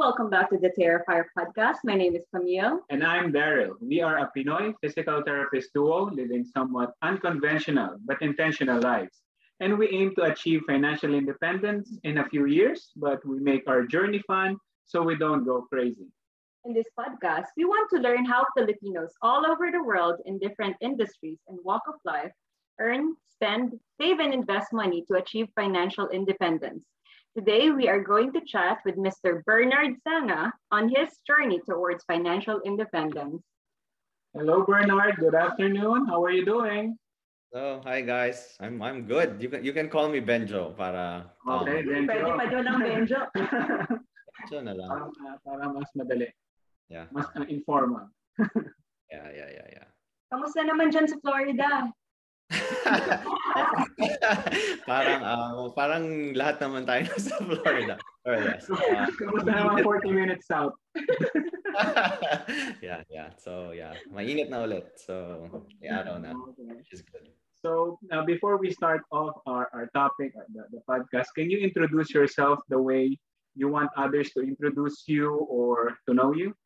Welcome back to the Therafire podcast. My name is Camille. And I'm Daryl. We are a Pinoy physical therapist duo living somewhat unconventional but intentional lives. And we aim to achieve financial independence in a few years, but we make our journey fun so we don't go crazy. In this podcast, we want to learn how Filipinos all over the world in different industries and walk of life earn, spend, save, and invest money to achieve financial independence. Today, we are going to chat with Mr. Bernard Sanga on his journey towards financial independence. Hello, Bernard. Good afternoon. How are you doing? Oh, hi guys. I'm I'm good. You can you can call me Benjo para um, Okay, Benjo. Pwede pa doon ang Benjo. Benjo na lang. Para, para mas madali. Yeah. Mas uh, informal. yeah, yeah, yeah, yeah. Kamusta naman dyan sa Florida? parang uh, parang lahat naman tayo sa Florida. Or yes. Uh, Kamusta naman 40 minutes south? yeah, yeah. So yeah, mainit na ulit. So yeah, araw na. Which is good. So uh, before we start off our, our topic, the, the podcast, can you introduce yourself the way you want others to introduce you or to know you?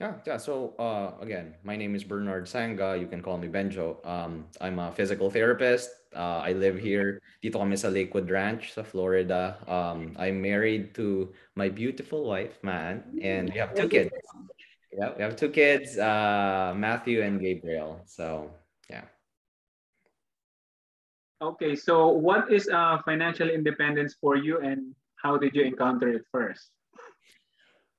Yeah, yeah. So uh, again, my name is Bernard Sanga. You can call me Benjo. Um, I'm a physical therapist. Uh, I live here dito kami sa Lakewood Ranch sa Florida. Um, I'm married to my beautiful wife, Man, and we have two kids. Yeah, we have two kids, uh, Matthew and Gabriel. So yeah. Okay, so what is uh, financial independence for you, and how did you encounter it first?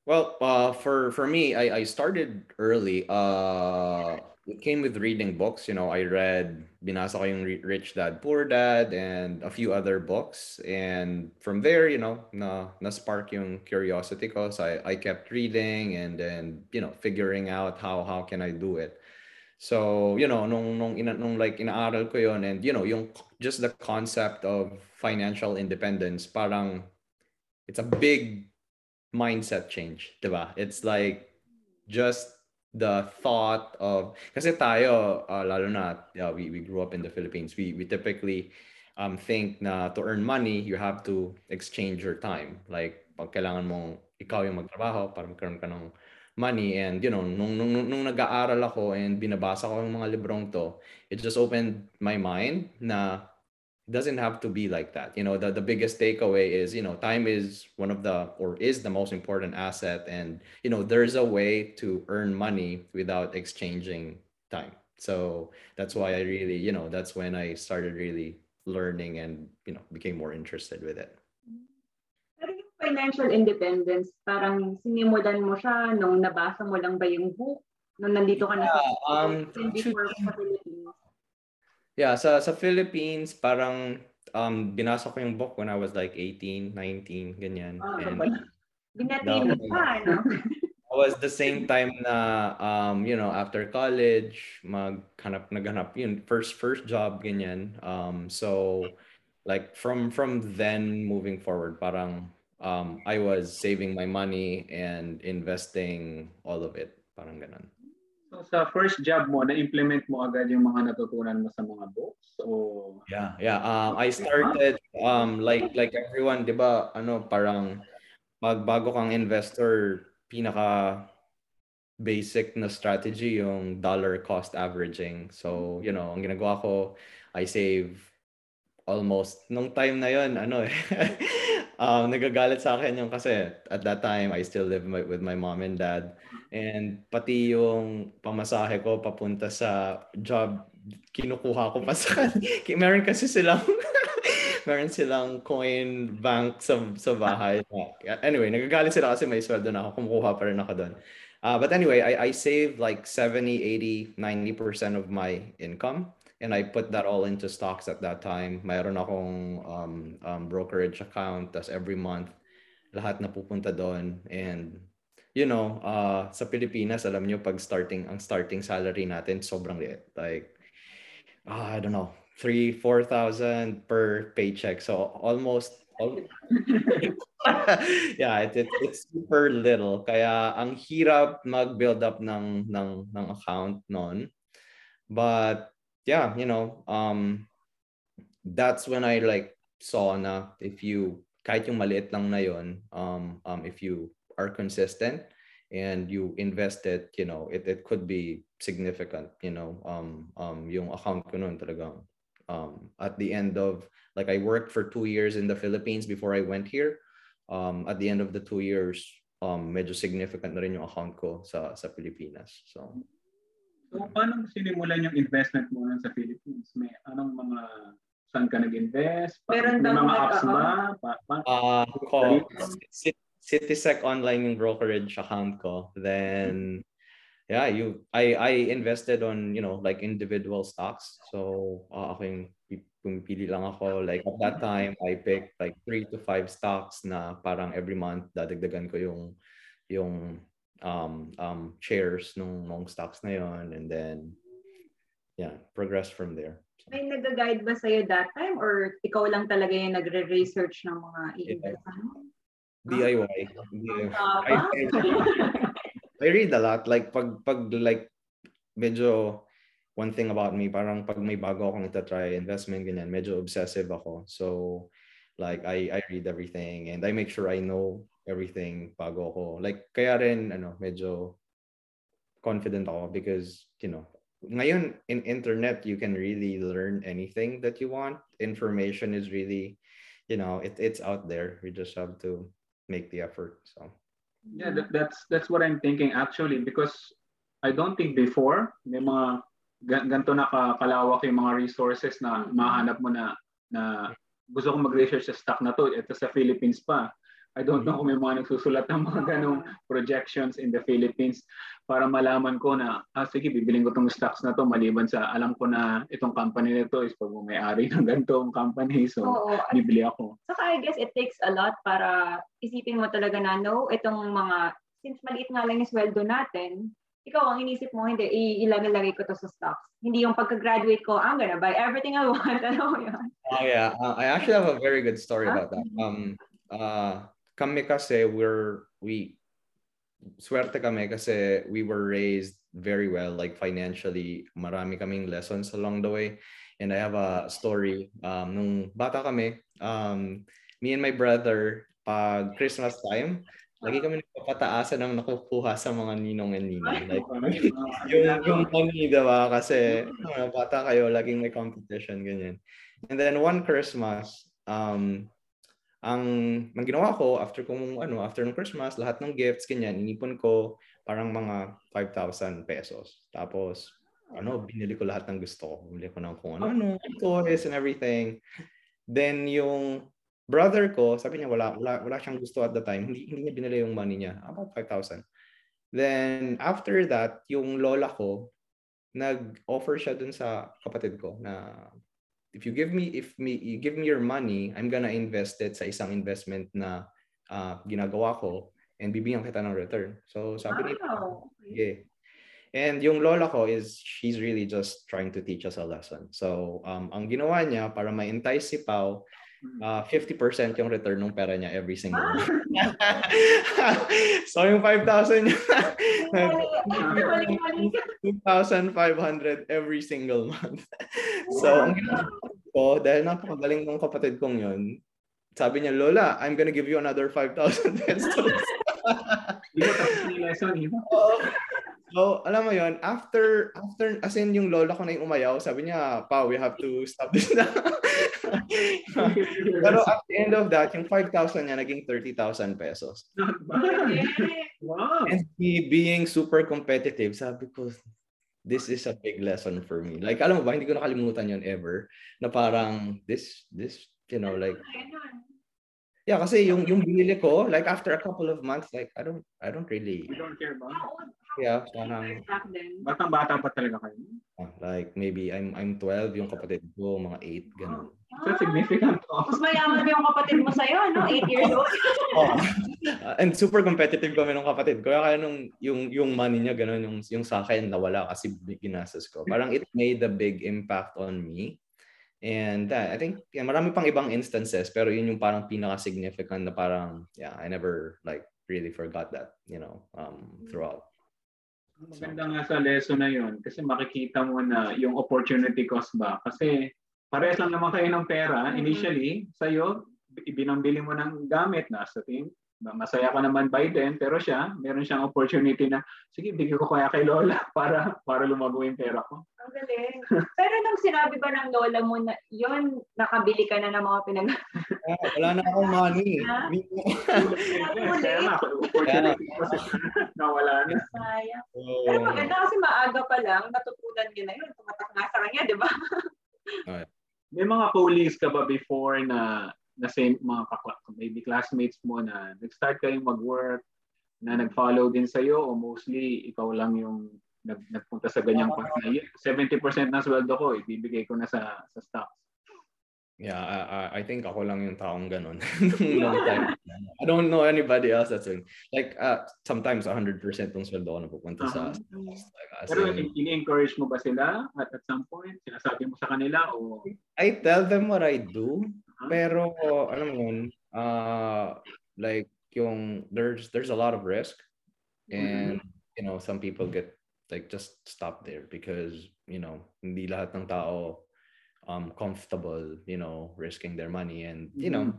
Well, uh, for for me, I, I started early. Uh, it came with reading books. You know, I read binasa yung Rich Dad Poor Dad and a few other books. And from there, you know, na na spark yung curiosity ko. So I, I kept reading and then you know figuring out how how can I do it. So you know, nung nung ina, nung like inaaral ko yon and you know yung just the concept of financial independence, parang it's a big mindset change, 'di ba? It's like just the thought of kasi tayo uh, lalo na yeah, we we grew up in the Philippines. We we typically um think na to earn money, you have to exchange your time. Like pag kailangan mong ikaw yung magtrabaho para magkaroon ka ng money and you know nung nung nung, nung nag-aaral ako and binabasa ko yung mga librong to, it just opened my mind na doesn't have to be like that. You know the, the biggest takeaway is you know time is one of the or is the most important asset. And you know there's a way to earn money without exchanging time. So that's why i really you know that's when i started really learning and you know became more interested with it. Financial independence parang sinimulan mo siya nung nabasa mo lang ba yung book? Nung nandito ka na yeah, sa um, before Yeah, sa sa Philippines parang um binasa ko yung book when I was like 18, 19, ganyan. Oh, and Binatili pa, no? was the same time na um you know after college maghanap naghanap yun first first job ganyan um so like from from then moving forward parang um I was saving my money and investing all of it parang ganun So sa first job mo, na-implement mo agad yung mga natutunan mo sa mga books? O... Yeah, yeah. Um, I started um like like everyone, 'di ba? Ano, parang pag bago kang investor, pinaka basic na strategy yung dollar cost averaging. So, you know, ang ginagawa ko, I save almost nung time na yon ano eh um, nagagalit sa akin yung kasi at that time I still live my, with my mom and dad. And pati yung pamasahe ko papunta sa job kinukuha ko pa sa meron kasi silang meron silang coin bank sa sa bahay. Anyway nagagalit sila kasi may sweldo na ako kumukuha pa rin ako doon uh, but anyway I, I saved like 70 80 90% of my income and I put that all into stocks at that time. Mayroon akong um, um, brokerage account, tas every month, lahat na pupunta doon. And, you know, uh, sa Pilipinas, alam nyo, pag starting, ang starting salary natin, sobrang liit. Like, uh, I don't know, 3, 4,000 per paycheck. So, almost, yeah, it, it, it's super little. Kaya, ang hirap mag-build up ng, ng, ng account noon. But, yeah, you know, um, that's when I like saw na if you kahit yung maliit lang na yon, um, um, if you are consistent and you invest it, you know, it, it could be significant, you know, um, um, yung account ko noon talagang um, at the end of, like I worked for two years in the Philippines before I went here. Um, at the end of the two years, um, medyo significant na rin yung account ko sa, sa Pilipinas. So, So, paano mo sinimulan yung investment mo nun sa Philippines? May anong mga, saan ka nag-invest? Pa- Meron bang mga apps ba? Pa, pa, uh, ko, Cit- Citisec online yung brokerage account ko. Then, yeah, you, I, I invested on, you know, like individual stocks. So, uh, ako yung pi- pumipili lang ako. Like at that time, I picked like three to five stocks na parang every month dadagdagan ko yung, yung um, um, shares nung, nung stocks na yon and then, yeah, progress from there. So, May nag-guide ba sa'yo that time or ikaw lang talaga yung nagre-research ng mga i-invest mo? DIY. DIY. I, I, I read a lot. Like, pag, pag like, medyo, one thing about me, parang pag may bago akong itatry, investment, ganyan, medyo obsessive ako. So, like, I, I read everything and I make sure I know everything bago ako. Like, kaya rin, ano, medyo confident ako because, you know, ngayon, in internet, you can really learn anything that you want. Information is really, you know, it, it's out there. We just have to make the effort. So, yeah, that, that's that's what I'm thinking actually because I don't think before may mga gan- ganito na ka- kalawak yung mga resources na mahanap mo na na gusto kong mag-research sa stock na to. Ito sa Philippines pa. I don't know kung may mga nagsusulat ng mga ganong projections in the Philippines para malaman ko na, ah, sige, bibiling ko itong stocks na to maliban sa alam ko na itong company nito is pag may-ari ng ganitong company. So, Oo. Bibili ako. saka I guess it takes a lot para isipin mo talaga na no, itong mga, since maliit nga lang yung sweldo natin, ikaw ang inisip mo, hindi, i- ilalagay ko to sa stocks. Hindi yung pagka-graduate ko, I'm gonna buy everything I want. Ano yun? Oh yeah, uh, I actually have a very good story about that. Um, uh, kami kasi we're we swerte kami kasi we were raised very well, like financially. Marami kaming lessons along the way. And I have a story. Um, nung bata kami, um, me and my brother, pag Christmas time, lagi kami nagpapataasan ng nakukuha sa mga ninong and ninang. Like, yung, yung money, diba? Kasi uh, bata kayo, laging may competition, ganyan. And then one Christmas, um, ang nang ginawa ko after kung ano after ng Christmas lahat ng gifts ganyan inipon ko parang mga 5,000 pesos. Tapos ano binili ko lahat ng gusto ko. Bumili ko ng kung ano ano? toys and everything. Then yung brother ko sabi niya wala wala, wala siyang gusto at the time. Hindi hindi niya binili yung money niya about 5,000 then after that yung lola ko nag-offer siya dun sa kapatid ko na if you give me if me you give me your money, I'm gonna invest it sa isang investment na uh, ginagawa ko and bibigyan kita ng return. So sabi niya, Wow. yeah. And yung lola ko is she's really just trying to teach us a lesson. So um, ang ginawa niya para ma-entice si Pau, uh, 50% yung return ng pera niya every single Ah. month. so yung 5,000 niya, Mali, mali, mali. 2,500 every single month. so, ang ginawa ko, dahil napakagaling ng kapatid kong yun, sabi niya, Lola, I'm gonna give you another 5,000 pesos. Hindi mo tapos yung lesson, so, alam mo yon after, after, as in yung lola ko na yung umayaw, sabi niya, Pa, we have to stop this now. Pero at the end of that, yung 5,000 niya naging 30,000 pesos. Not bad. Wow. And he being super competitive, sabi ko, this is a big lesson for me. Like, alam mo ba, hindi ko nakalimutan yun ever, na parang, this, this, you know, like, yeah, kasi yung, yung binili ko, like, after a couple of months, like, I don't, I don't really, We don't care about it. Yeah, then. Batang-bata pa talaga kayo. ah, like, maybe I'm, I'm 12, yung kapatid ko, mga 8, ganun. So significant. Oh. Mas mayaman yung kapatid mo sa'yo, no? 8 years old. Oh. Uh, and super competitive kami ng kapatid ko. Kaya nung yung yung money niya ganun yung yung sa akin nawala kasi ginastos ko. Parang it made a big impact on me. And uh, I think yeah, marami pang ibang instances pero yun yung parang pinaka significant na parang yeah, I never like really forgot that, you know, um throughout. Maganda nga sa lesson na yun kasi makikita mo na yung opportunity cost ba. Kasi parehas lang naman kayo ng pera Mhm. initially sa'yo, ibinambili mo ng gamit na sa team. masaya ka naman by then, pero siya, meron siyang opportunity na, sige, bigyan ko kaya kay Lola para para lumago yung pera ko. Ang galing. Pero nung sinabi ba ng Lola mo na, yun, nakabili ka na ng mga pinag... Ah, wala na akong money. Kaya nga, opportunity kasi nawala na. Sayang. Pero maganda kasi maaga pa lang, natutunan niya na yun. Tumatak nga sa kanya, di ba? May mga colleagues ka ba before na na same mga kakla- maybe classmates mo na nag-start kayong mag-work na nag-follow din sa'yo o mostly ikaw lang yung nag nagpunta sa ganyang path na "Yeah, 70% ng sweldo ko ibibigay ko na sa sa stocks. Yeah, I, I- think ako lang yung taong ganun. nung time. I don't know anybody else that's doing. Like, uh, sometimes 100% ng sweldo ko napupunta sa Uh-huh. stocks. Like, as Pero in, in- ini-encourage mo ba sila at at some point? Sinasabi mo sa kanila o I tell them what I do, Huh? pero alam mo yun, uh, like yung there's there's a lot of risk and you know some people get like just stop there because you know hindi lahat ng tao um comfortable you know risking their money and you know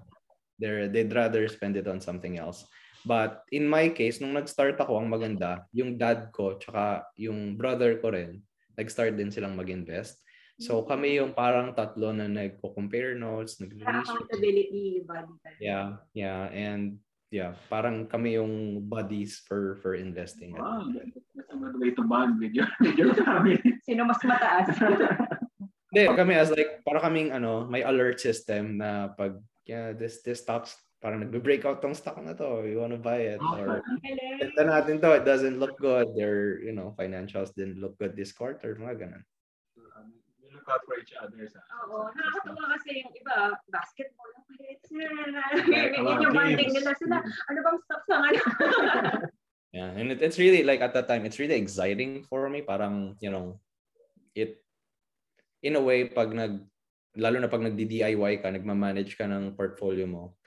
they're they'd rather spend it on something else. But in my case nung nag-start ako ang maganda yung dad ko tsaka yung brother ko rin nag-start din silang mag-invest. So kami yung parang tatlo na nagko-compare notes nag-research. Accountability body yeah yeah and yeah parang kami yung buddies for for investing wow, that's a good way to bond with your, with your family. Sino mas mataas? Hindi, kami as like, para kaming ano, may alert system na pag, yeah, this this stocks, parang nagbe-breakout tong stock na to, you wanna buy it. Or, Ang galing. ito natin to, it doesn't look good. Their, you know, financials didn't look good this quarter, mga ganun. Out for each other sa Oo, sa- sa- nakakatawa kasi yung iba, basketball ang palit. Yun mga yung bonding nila sila. Ano bang stocks ang ano? Yeah, and it, it's really like at that time, it's really exciting for me. Parang, you know, it, in a way, pag nag, lalo na pag nagdi-DIY ka, nagmamanage ka ng portfolio mo,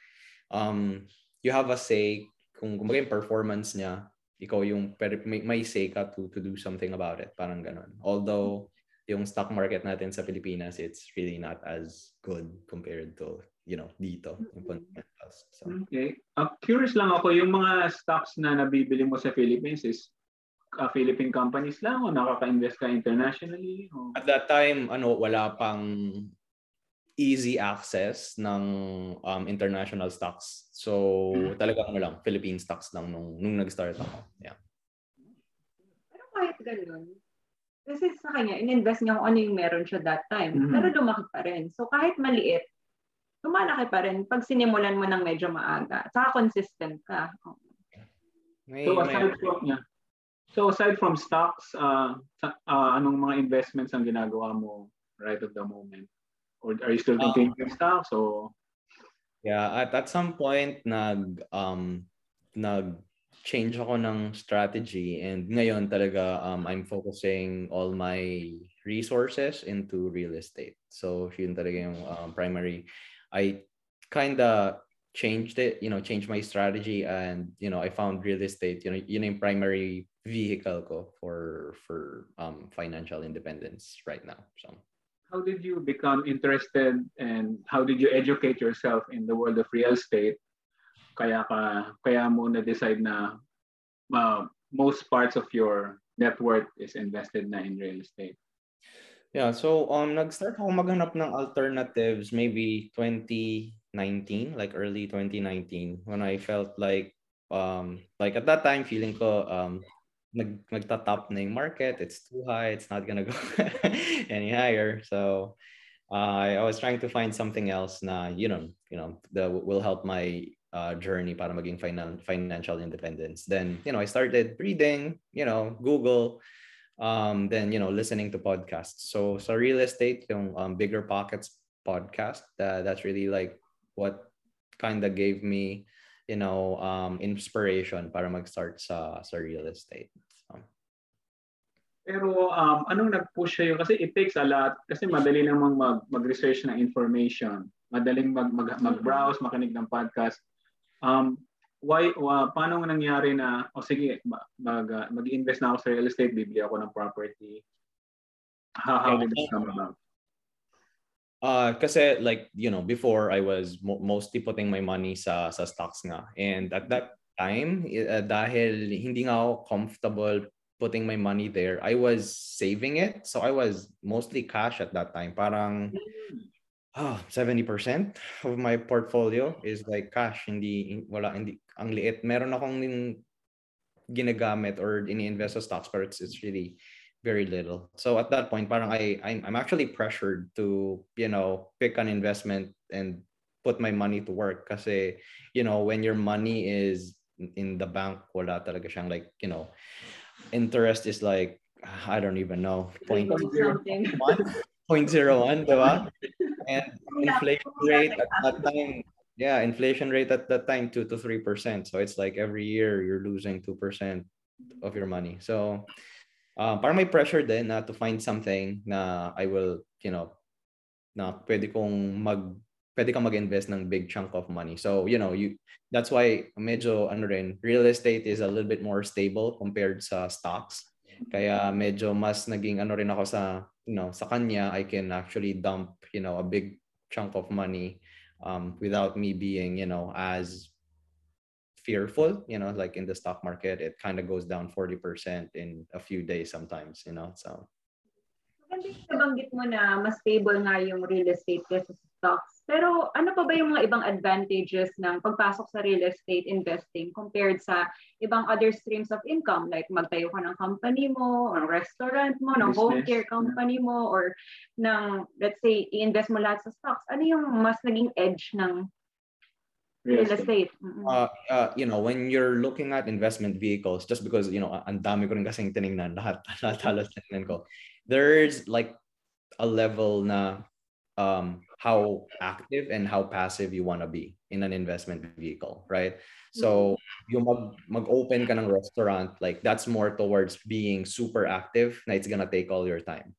um, you have a say kung kumbaga yung performance niya, ikaw yung may, may say ka to, to do something about it. Parang ganun. Although, yung stock market natin sa Pilipinas, it's really not as good compared to, you know, dito, yung fundamentals. So, Okay. Uh, curious lang ako, yung mga stocks na nabibili mo sa Philippines is uh, Philippine companies lang o nakaka-invest ka internationally? O... At that time, ano, wala pang easy access ng um, international stocks. So, talagang ano lang, Philippine stocks lang nung, nung nag-start ako. Yeah. Pero kahit ganun, kasi sa kanya, in-invest niya kung ano yung meron siya that time. Mhm. Pero lumaki pa rin. So kahit maliit, lumalaki pa rin pag sinimulan mo ng medyo maaga. At saka consistent ka. May, So may- aside from yeah. So aside from stocks, uh, uh, anong mga investments ang ginagawa mo right at the moment? Or are you still Ah. thinking in stocks o Yeah, at at some point nag um nag change ako ng strategy and ngayon talaga um I'm focusing all my resources into real estate. So yun talaga yung um, primary I kind of changed it, you know, changed my strategy and you know, I found real estate, you know, yun yung primary vehicle ko for for um financial independence right now. So how did you become interested and how did you educate yourself in the world of real estate? Kaya ka kaya mo na decide na uh, most parts of your net worth is invested na in real estate. Yeah, so um nag-start ako maghanap ng alternatives maybe 2019, like early 2019 when I felt like um like at that time feeling ko um nag nagtatop na yung market, it's too high, it's not gonna go any higher. So uh, I was trying to find something else na you know, you know, that will help my uh, journey para maging finan- financial independence. Then, you know, I started reading, you know, Google um, then you know listening to podcasts. So so real estate, yung um, bigger pockets podcast. Uh, that's really like what kind of gave me, you know, um, inspiration para mag-start sa sa real estate. Pero um, anong nag-push sa'yo? Kasi it takes a lot. Kasi madali namang mag, mag-research ng information. Madaling mag, mag, mag-browse, makinig ng podcast. Um, why, wa, paano nangyari na, o oh, sige, ma- mag, uh, mag-invest na ako sa real estate, bibili ako ng property. How, how did this come about? Uh, kasi like, you know, before I was mo- mostly putting my money sa sa stocks nga. And at that time, uh, dahil hindi nga ako comfortable putting my money there, I was saving it. So I was mostly cash at that time. Parang Ah, oh, 70% of my portfolio is like cash hindi wala hindi ang liit. Meron akong nin, ginagamit or ini-invest sa stocks but it's, it's really very little. So at that point parang I I'm, I'm actually pressured to you know pick an investment and put my money to work kasi you know when your money is in the bank wala talaga siyang like you know interest is like I don't even know point 0.01, diba? And inflation rate at that time, yeah, inflation rate at that time, 2 to 3%. So it's like every year you're losing 2% of your money. So uh, parang may pressure din na to find something na I will, you know, na pwede kong mag pwede kang mag-invest ng big chunk of money. So, you know, you that's why medyo ano rin, real estate is a little bit more stable compared sa stocks. Kaya medyo mas naging ano rin ako sa you know, sa kanya, I can actually dump, you know, a big chunk of money um, without me being, you know, as fearful you know like in the stock market it kind of goes down 40% in a few days sometimes you know so nabanggit mo na mas stable nga yung real estate kaysa sa stocks. Pero ano pa ba yung mga ibang advantages ng pagpasok sa real estate investing compared sa ibang other streams of income? Like magtayo ka ng company mo, ng restaurant mo, ng home care company mo, or ng, let's say, i-invest mo lahat sa stocks. Ano yung mas naging edge ng real estate. Uh, uh, you know, when you're looking at investment vehicles, just because, you know, ang dami ko rin kasing tinignan, lahat, lahat halos tinignan ko, there's like a level na um, how active and how passive you want to be in an investment vehicle, right? So yung mag, mag-open ka ng restaurant, like that's more towards being super active na it's gonna take all your time.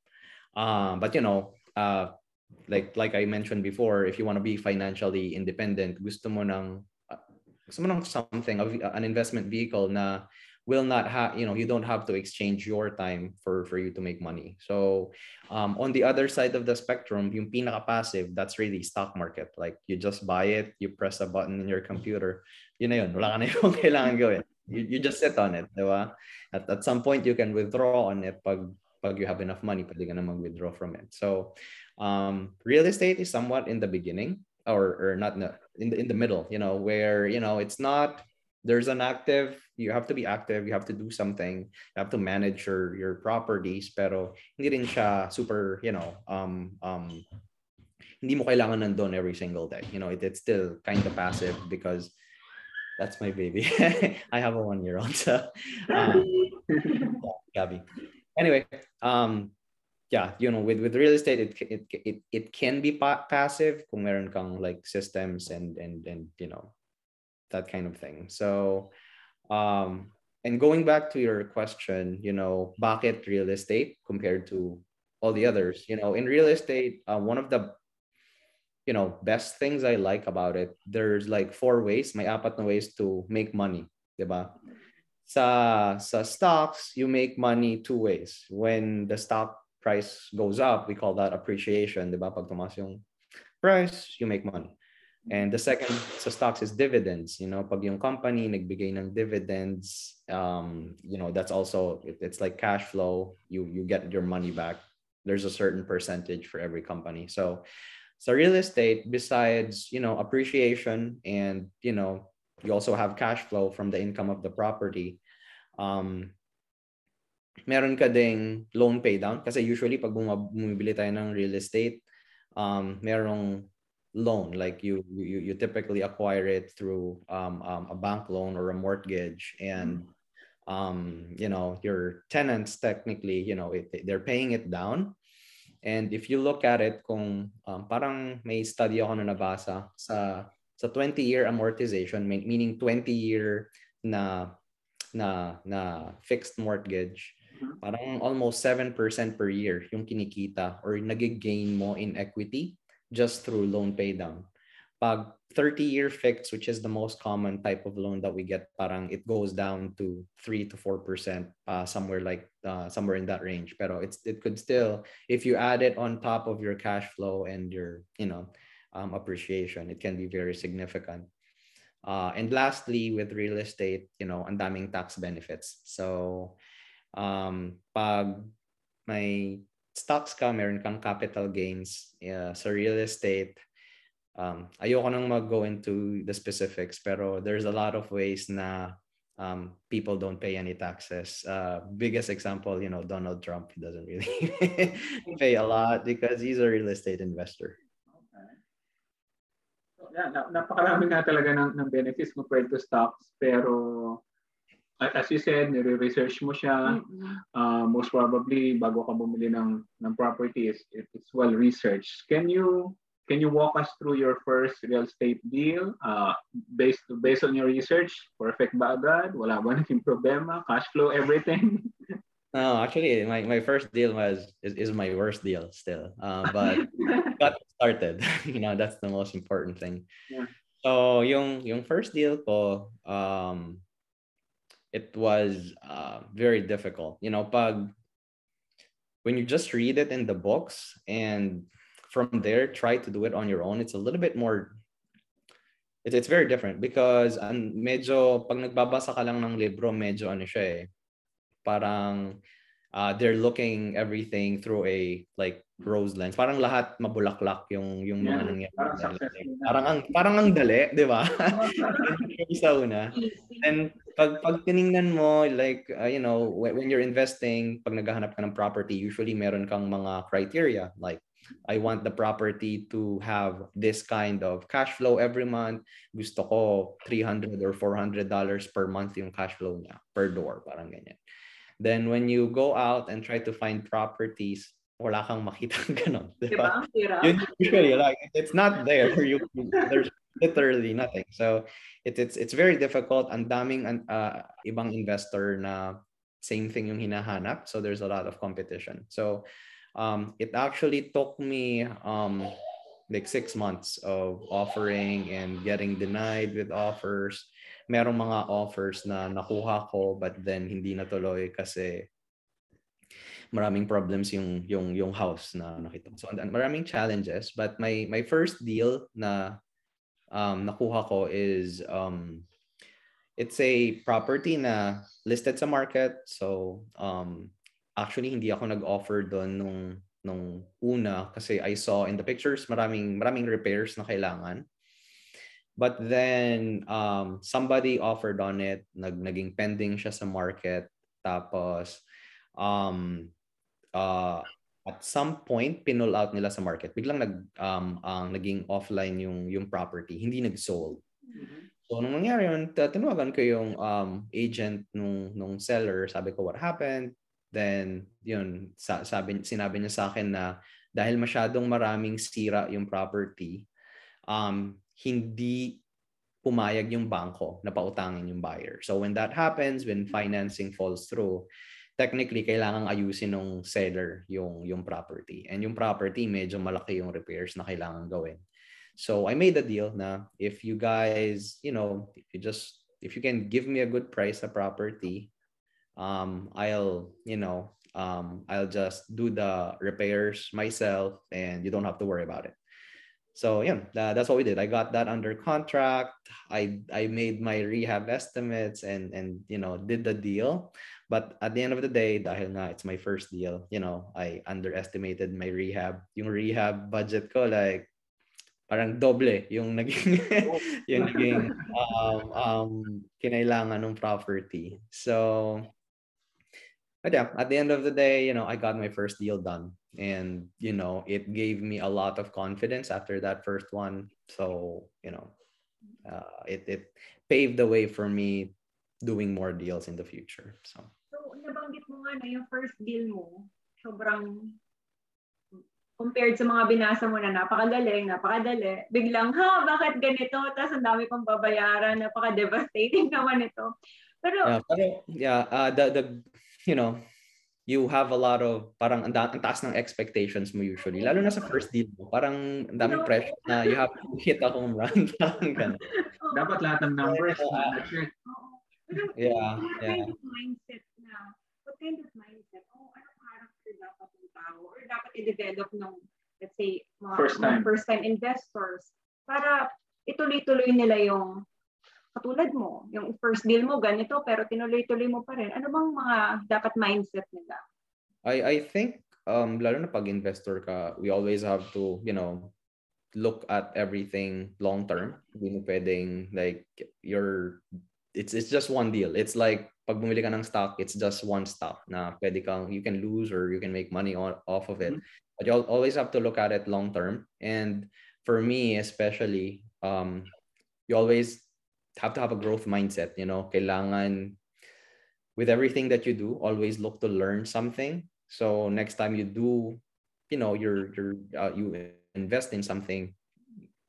Um, but you know, uh, like like I mentioned before, if you want to be financially independent, gusto mo ng uh, gusto mo ng something an investment vehicle na will not have you know you don't have to exchange your time for for you to make money. So um, on the other side of the spectrum yung pinaka passive that's really stock market. Like you just buy it you press a button in your computer yun na yun wala ka na yung kailangan gawin. You, you just sit on it di ba? At, at some point you can withdraw on it pag pag you have enough money pwede ka na mag-withdraw from it. So um, real estate is somewhat in the beginning or, or not in the in the middle you know where you know it's not there's an active you have to be active you have to do something you have to manage your your properties pero hindi rin siya super you know um um hindi mo kailangan nandun every single day. You know it, it's still kind of passive because that's my baby. I have a one year old so um, Gabby. Anyway um yeah, you know, with with real estate, it it it, it can be pa- passive kung meron kang like systems and and and you know that kind of thing. So, um, and going back to your question, you know, bucket real estate compared to all the others, you know, in real estate, uh, one of the you know best things I like about it, there's like four ways, my apat na ways to make money, diba? Sa sa stocks, you make money two ways. When the stock price goes up, we call that appreciation, di ba? Pag tumaas yung price, you make money. And the second sa stocks is dividends. You know, pag yung company nagbigay ng dividends, um, you know, that's also it, it's like cash flow. You you get your money back. There's a certain percentage for every company. So, so real estate, besides you know appreciation and you know you also have cash flow from the income of the property. Um, meron ka ding loan pay down kasi usually pag bumibili tayo ng real estate um merong loan like you you you typically acquire it through um, um a bank loan or a mortgage and um you know your tenants technically you know it, they're paying it down. And if you look at it kung um, parang may study ako na nabasa sa sa 20 year amortization meaning 20 year na na na fixed mortgage Mm-hmm. Parang almost 7% per year yung kinikita or nag-gain mo in equity just through loan pay down. pag 30-year fixed, which is the most common type of loan that we get, parang it goes down to 3 to 4%, uh, somewhere like uh, somewhere in that range. Pero it's it could still, if you add it on top of your cash flow and your, you know, um, appreciation, it can be very significant. Uh, and lastly, with real estate, you know, ang daming tax benefits. So, um, pag may stocks ka, meron kang capital gains yeah, sa real estate, um, ayoko nang mag-go into the specifics, pero there's a lot of ways na um, people don't pay any taxes. Uh, biggest example, you know, Donald Trump doesn't really pay a lot because he's a real estate investor. Okay. So, yeah, na, napakarami nga talaga ng, ng benefits compared to stocks, pero as you said, nire-research mo siya. Mm-hmm. Uh, most probably, bago ka bumili ng, ng property, it's, it's well researched. Can you can you walk us through your first real estate deal uh, based based on your research? Perfect ba agad? Wala ba naging problema? Cash flow, everything? no, actually, my, my first deal was is, is my worst deal still. Uh, but got started. you know, that's the most important thing. Yeah. So, yung yung first deal ko, um, it was uh, very difficult. You know, pag when you just read it in the books and from there try to do it on your own it's a little bit more it, it's very different because an medyo pag nagbabasa ka lang ng libro medyo ano siya eh parang uh, they're looking everything through a like rose lens. Parang lahat mabulaklak yung yung mga nangyayari. Parang, parang ang parang ang dali, 'di ba? sa una. And pag pag tiningnan mo like uh, you know when, when you're investing, pag naghahanap ka ng property, usually meron kang mga criteria like I want the property to have this kind of cash flow every month. Gusto ko 300 or 400 dollars per month yung cash flow niya per door, parang ganyan. Then when you go out and try to find properties, wala kang makita ganun. Diba? diba? Yun, usually, like, it's not there. You, there's literally nothing. So it, it's it's very difficult. Ang daming uh, ibang investor na same thing yung hinahanap. So there's a lot of competition. So um, it actually took me um, like six months of offering and getting denied with offers. Merong mga offers na nakuha ko but then hindi natuloy kasi maraming problems yung yung yung house na nakita. So maraming challenges but my my first deal na um, nakuha ko is um, it's a property na listed sa market. So um, actually hindi ako nag-offer doon nung nung una kasi I saw in the pictures maraming maraming repairs na kailangan. But then um, somebody offered on it, nag naging pending siya sa market tapos um, uh, at some point pinull out nila sa market. Biglang nag um, ang naging offline yung yung property, hindi nag-sold. Mm-hmm. So nung nangyari yun, tinawagan ko yung um, agent nung nung seller, sabi ko what happened? then yun sabi sinabi niya sa akin na dahil masyadong maraming sira yung property um hindi pumayag yung bangko na pautangin yung buyer. So when that happens, when financing falls through, technically kailangang ayusin ng seller yung yung property. And yung property medyo malaki yung repairs na kailangan gawin. So I made a deal na if you guys, you know, if you just if you can give me a good price sa property, um, I'll, you know, um, I'll just do the repairs myself and you don't have to worry about it. So yeah, that, that's what we did. I got that under contract. I I made my rehab estimates and and you know did the deal. But at the end of the day, dahil nga it's my first deal, you know, I underestimated my rehab. Yung rehab budget ko like parang doble yung naging yung naging um, um kinailangan ng property. So but yeah, at the end of the day, you know, I got my first deal done. And, you know, it gave me a lot of confidence after that first one. So, you know, uh, it, it paved the way for me doing more deals in the future. So, so nabanggit mo nga na yung first deal mo, sobrang compared sa mga binasa mo na napakagaling, napakadali, biglang, ha, bakit ganito? Tapos ang dami kong babayaran, napaka-devastating naman ito. Pero, yeah, pero, yeah uh, the, the you know, you have a lot of parang ang, ang taas ng expectations mo usually. Lalo na sa first deal mo, parang ang daming pressure na you have to hit a home run. parang ganun. Dapat lahat ng numbers na check. Yeah, What yeah. kind of mindset na, what kind of mindset, oh, anong character dapat ng tao? Or dapat i-develop ng, let's say, mga First time. mga first-time investors para ituloy-tuloy nila yung katulad mo, yung first deal mo ganito pero tinuloy-tuloy mo pa rin. Ano bang mga dapat mindset nila? I I think um lalo na pag investor ka, we always have to, you know, look at everything long term. Hindi mo pwedeng like your it's it's just one deal. It's like pag bumili ka ng stock, it's just one stock na pwede kang you can lose or you can make money on, off of it. But you al- always have to look at it long term. And for me especially, um you always have to have a growth mindset, you know. Kailangan with everything that you do, always look to learn something. So next time you do, you know, you're you're uh, you invest in something,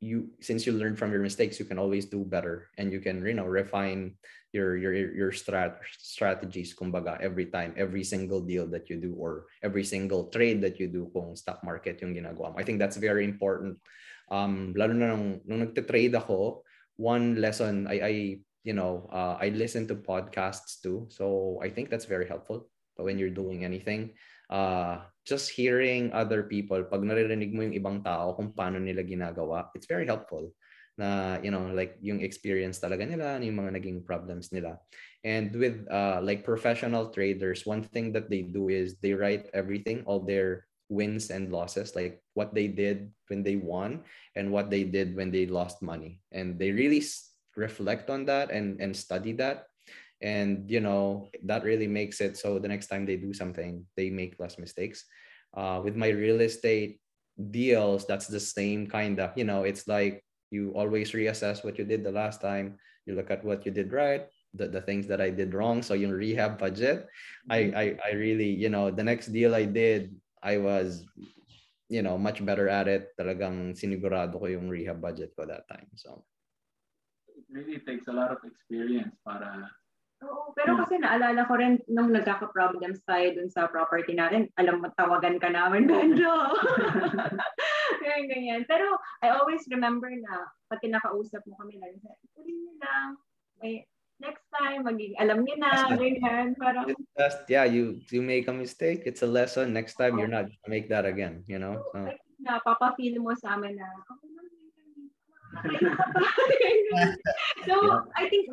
you since you learn from your mistakes, you can always do better, and you can you know refine your your your strat strategies. Kumbaga, every time, every single deal that you do, or every single trade that you do, kung stock market yung ginagawa. I think that's very important. Um, lalo na nung, nung nagte-trade ako, one lesson I, I you know uh, I listen to podcasts too. So I think that's very helpful but when you're doing anything. Uh, just hearing other people pag naririnig mo yung ibang tao kung paano nila ginagawa it's very helpful na you know like yung experience talaga nila yung mga naging problems nila. And with uh, like professional traders one thing that they do is they write everything all their wins and losses like what they did when they won and what they did when they lost money. And they really reflect on that and and study that. And you know that really makes it so the next time they do something they make less mistakes. Uh, with my real estate deals that's the same kind of you know it's like you always reassess what you did the last time. You look at what you did right the, the things that i did wrong. So you rehab budget. I, I i really you know the next deal i did i was you know much better at it talagang sinigurado ko yung rehab budget ko that time so It really takes a lot of experience para Oo, pero kasi naalala ko rin nung nagkaka-problems tayo dun sa property natin, alam mo, tawagan ka namin, Benjo. ganyan, ganyan. Pero I always remember na pag kinakausap mo kami, lang, tuloy niyo lang. May, next time, maging, alam niyo na, ganyan. Parang, just yeah you you make a mistake it's a lesson next time you're not gonna make that again you know so I think na papafeel mo sa amin na, lang, so, I think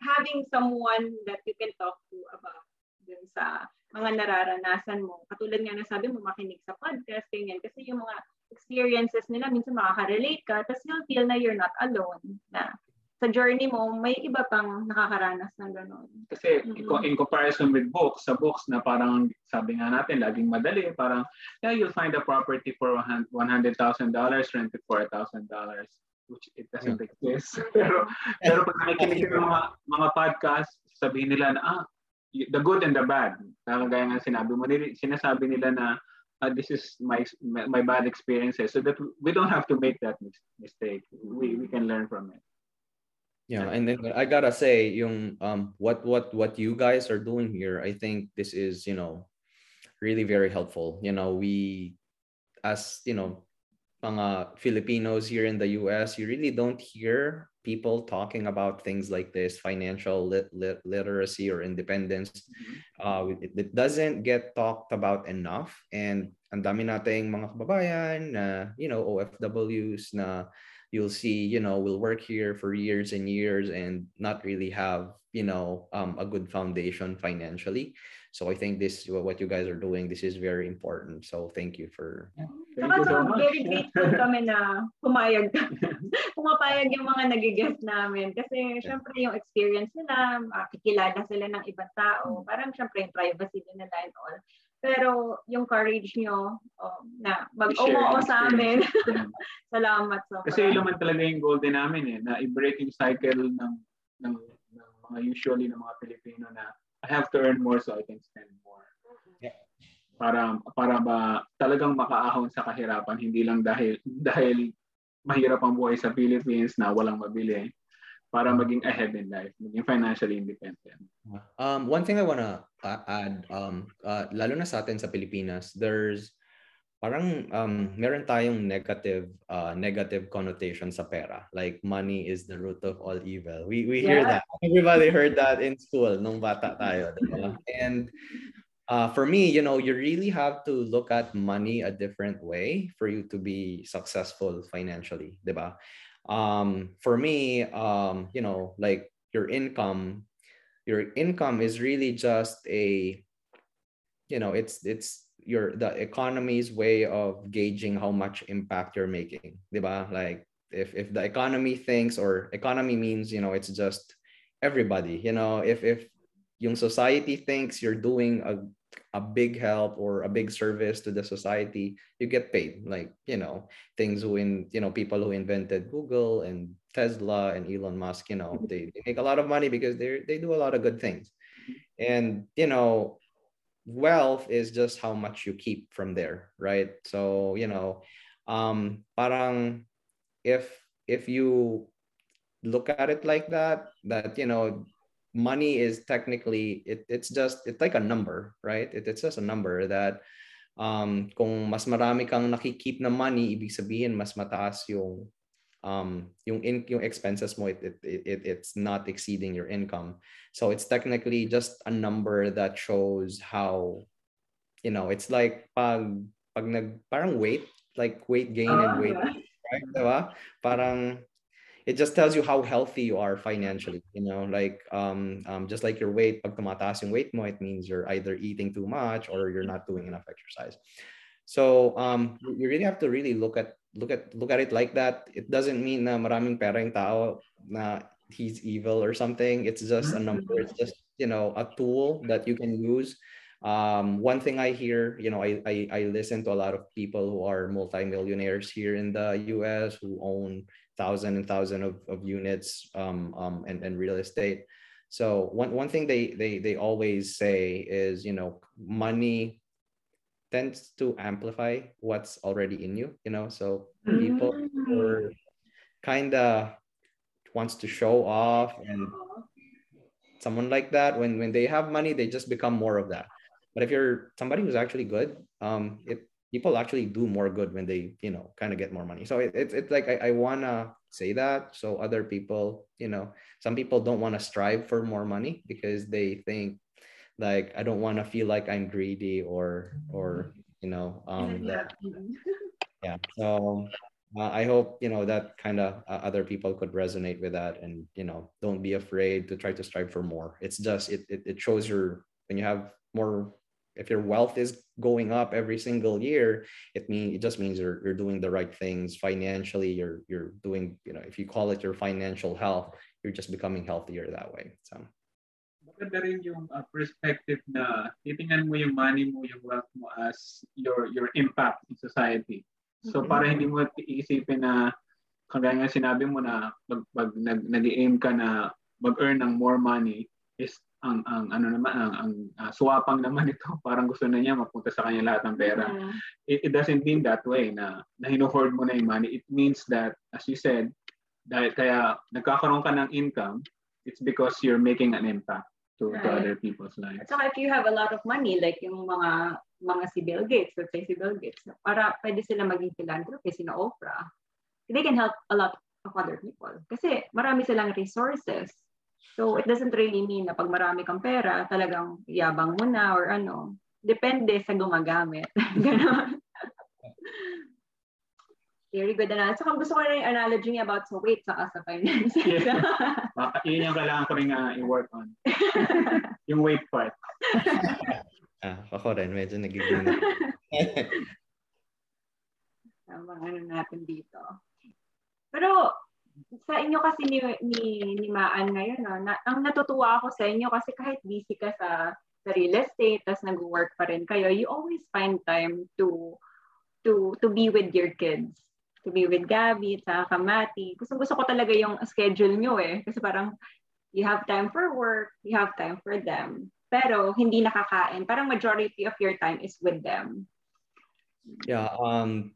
having someone that you can talk to about dun sa mga nararanasan mo. Katulad nga na sabi mo, makinig sa podcast, ganyan. Kasi yung mga experiences nila, minsan makaka-relate ka, tapos you'll feel na you're not alone. Na sa journey mo, may iba pang nakakaranas ng gano'n. Kasi Mhm. in co- in comparison with books, sa books na parang sabi nga natin, laging madali, parang, yeah, you'll find a property for $100,000, $24,000, which it doesn't exist. pero pero pag nakikinig ng mga, mga podcast, sabihin nila na, ah, the good and the bad. Kagaya nga sinabi mo, sinasabi nila na, ah, this is my my my bad experiences so that we don't have to make that mis- mistake. We we can learn from it. Yeah, and then I gotta say, yung um, what what what you guys are doing here, I think this is you know, really very helpful. You know, we, as you know, mga Filipinos here in the U.S., you really don't hear people talking about things like this, financial lit, lit, literacy or independence. Uh, it, it doesn't get talked about enough, and ang dami nating mga kababayan na you know OFWs na you'll see you know we'll work here for years and years and not really have you know um, a good foundation financially so i think this what you guys are doing this is very important so thank you for Thank Saka you so so, much. very grateful kami na pumayag pumapayag yung mga nagigest namin. Kasi syempre yung experience nila, makikilala sila ng ibang tao. Parang syempre yung privacy din nila and all. Pero yung courage nyo um, na yung sa amin. Salamat so Kasi yun naman talaga yung goal din namin eh, na i-break yung cycle ng, ng, ng mga usually ng mga Pilipino na I have to earn more so I can spend more. Yeah. Para para ba talagang makaahon sa kahirapan hindi lang dahil dahil mahirap ang buhay sa Philippines na walang mabili para maging ahead in life, maging financially independent? Um, one thing I wanna uh, add, um, uh, lalo na sa atin sa Pilipinas, there's parang um, meron tayong negative uh, negative connotation sa pera. Like money is the root of all evil. We we hear Yeah. that. Everybody heard that in school nung bata tayo. diba? And uh, for me, you know, you really have to look at money a different way for you to be successful financially, diba? Um, for me, um, you know, like your income, your income is really just a, you know, it's it's your the economy's way of gauging how much impact you're making, diba? Like if if the economy thinks or economy means, you know, it's just everybody, you know, if if yung society thinks you're doing a a big help or a big service to the society, you get paid. Like, you know, things who in, you know, people who invented Google and Tesla and Elon Musk, you know, they, they make a lot of money because they they do a lot of good things. And, you know, wealth is just how much you keep from there, right? So, you know, um parang if if you look at it like that, that you know, money is technically it, it's just it's like a number, right? It, it's just a number that um kung mas marami kang nakikeep na money, ibig sabihin mas mataas yung um yung in, yung expenses mo it, it, it it's not exceeding your income. So it's technically just a number that shows how you know, it's like pag pag nag parang weight, like weight gain and Oh, weight right? Diba? Parang it just tells you how healthy you are financially, you know, like um, um just like your weight, pag tumataas yung weight mo, it means you're either eating too much or you're not doing enough exercise. So um you really have to really look at look at look at it like that. It doesn't mean na maraming pera yung tao na he's evil or something. It's just a number. It's just you know a tool that you can use. Um, one thing I hear, you know, I, I I listen to a lot of people who are multimillionaires here in the U.S. who own thousand and thousand of, of units um, um, and, and real estate. So one, one thing they, they they always say is, you know, money tends to amplify what's already in you, you know. So people Mm. are kind of wants to show off and someone like that when when they have money they just become more of that but if you're somebody who's actually good um it people actually do more good when they you know kind of get more money. So it, it's it's like I, I want to say that so other people you know some people don't want to strive for more money because they think like i don't want to feel like i'm greedy or or you know um that yeah so uh, i hope you know that kind of uh, other people could resonate with that and you know don't be afraid to try to strive for more. It's just it it, it shows your when you have more if your wealth is going up every single year it mean it just means you're, you're doing the right things financially you're you're doing you know if you call it your financial health you're just becoming healthier that way so Maganda rin yung uh, perspective na titingnan mo yung money mo, yung wealth mo as your your impact in society. So Mhm. para hindi mo iisipin na kagaya nga sinabi mo na pag, pag nag, nag-aim ka na mag-earn ng more money is ang ang ano naman ang, ang uh, swapang naman ito parang gusto na niya mapunta sa kanya lahat ng pera Mm. it, it doesn't mean that way na na hino-hoard mo na yung money. It means that, as you said, dahil kaya nagkakaroon ka ng income, it's because you're making an impact to, to Right. other people's lives. Saka if you have a lot of money, like yung mga mga si Bill Gates, let's say si Bill Gates, para pwede sila maging philanthropist, sina Oprah, they can help a lot of other people. Kasi marami silang resources. So it doesn't really mean na pag marami kang pera, talagang yabang mo na or ano. Depende sa gumagamit. Ganon. Very good analogy. Saka gusto ko na yung analogy niya about sa weight saka sa finances. Yeah. Baka yun yung kailangan ko rin uh, i-work on. yung weight part. ah ako rin medyo nagiging na Tama ano natin dito. Pero sa inyo kasi ni, ni, ni Maan ngayon, no, na, ang natutuwa ako sa inyo kasi kahit busy ka sa, sa real estate, tapos nag-work pa rin kayo, you always find time to to to be with your kids. To be with Gabby, sa Kamati. Gusto, gusto ko talaga yung schedule nyo eh. Kasi parang you have time for work, you have time for them. Pero hindi nakakain. Parang majority of your time is with them. yeah um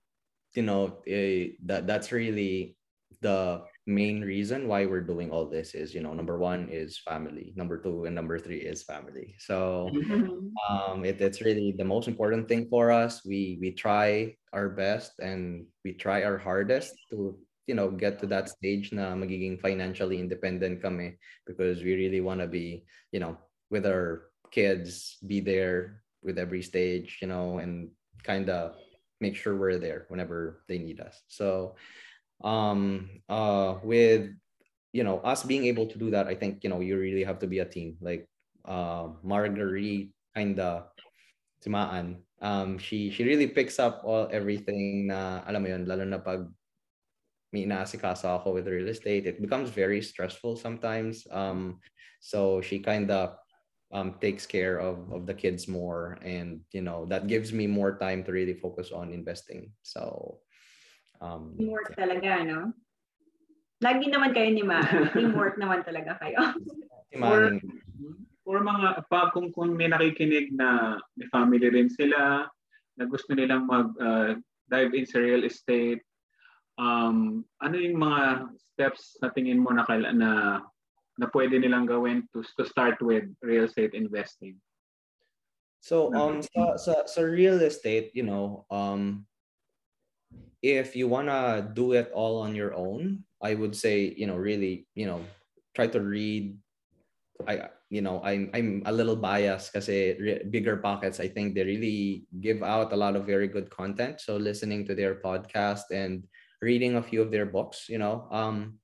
you know eh, that that's really the main reason why we're doing all this is you know number one is family number two and number three is family. So Mhm. um it, it's really the most important thing for us. We we try our best and we try our hardest to you know get to that stage na magiging financially independent kami because we really want to be you know with our kids be there with every stage you know and kind of make sure we're there whenever they need us. So um uh with you know us being able to do that i think you know you really have to be a team. Like uh Margarette kind of timaan. Um she she really picks up all everything na alam mo yun lalo na pag may inaasikaso ako with real estate it becomes very stressful sometimes. Um so she kind of um takes care of of the kids more and you know that gives me more time to really focus on investing. So um Teamwork talaga, no? Lagi naman kayo ni Ma. Teamwork naman talaga kayo. timanin Or mga, pa, kung, kung may nakikinig na may family rin sila, na gusto nilang mag uh, dive in sa real estate, um, ano yung mga steps na tingin mo na, na, na pwede nilang gawin to, to start with real estate investing? So um sa, sa sa real estate, you know, um if you wanna do it all on your own, I would say, you know, really, you know, try to read. I you know, I'm I'm a little biased because re- BiggerPockets. I think they really give out a lot of very good content. So listening to their podcast and reading a few of their books, you know. Um,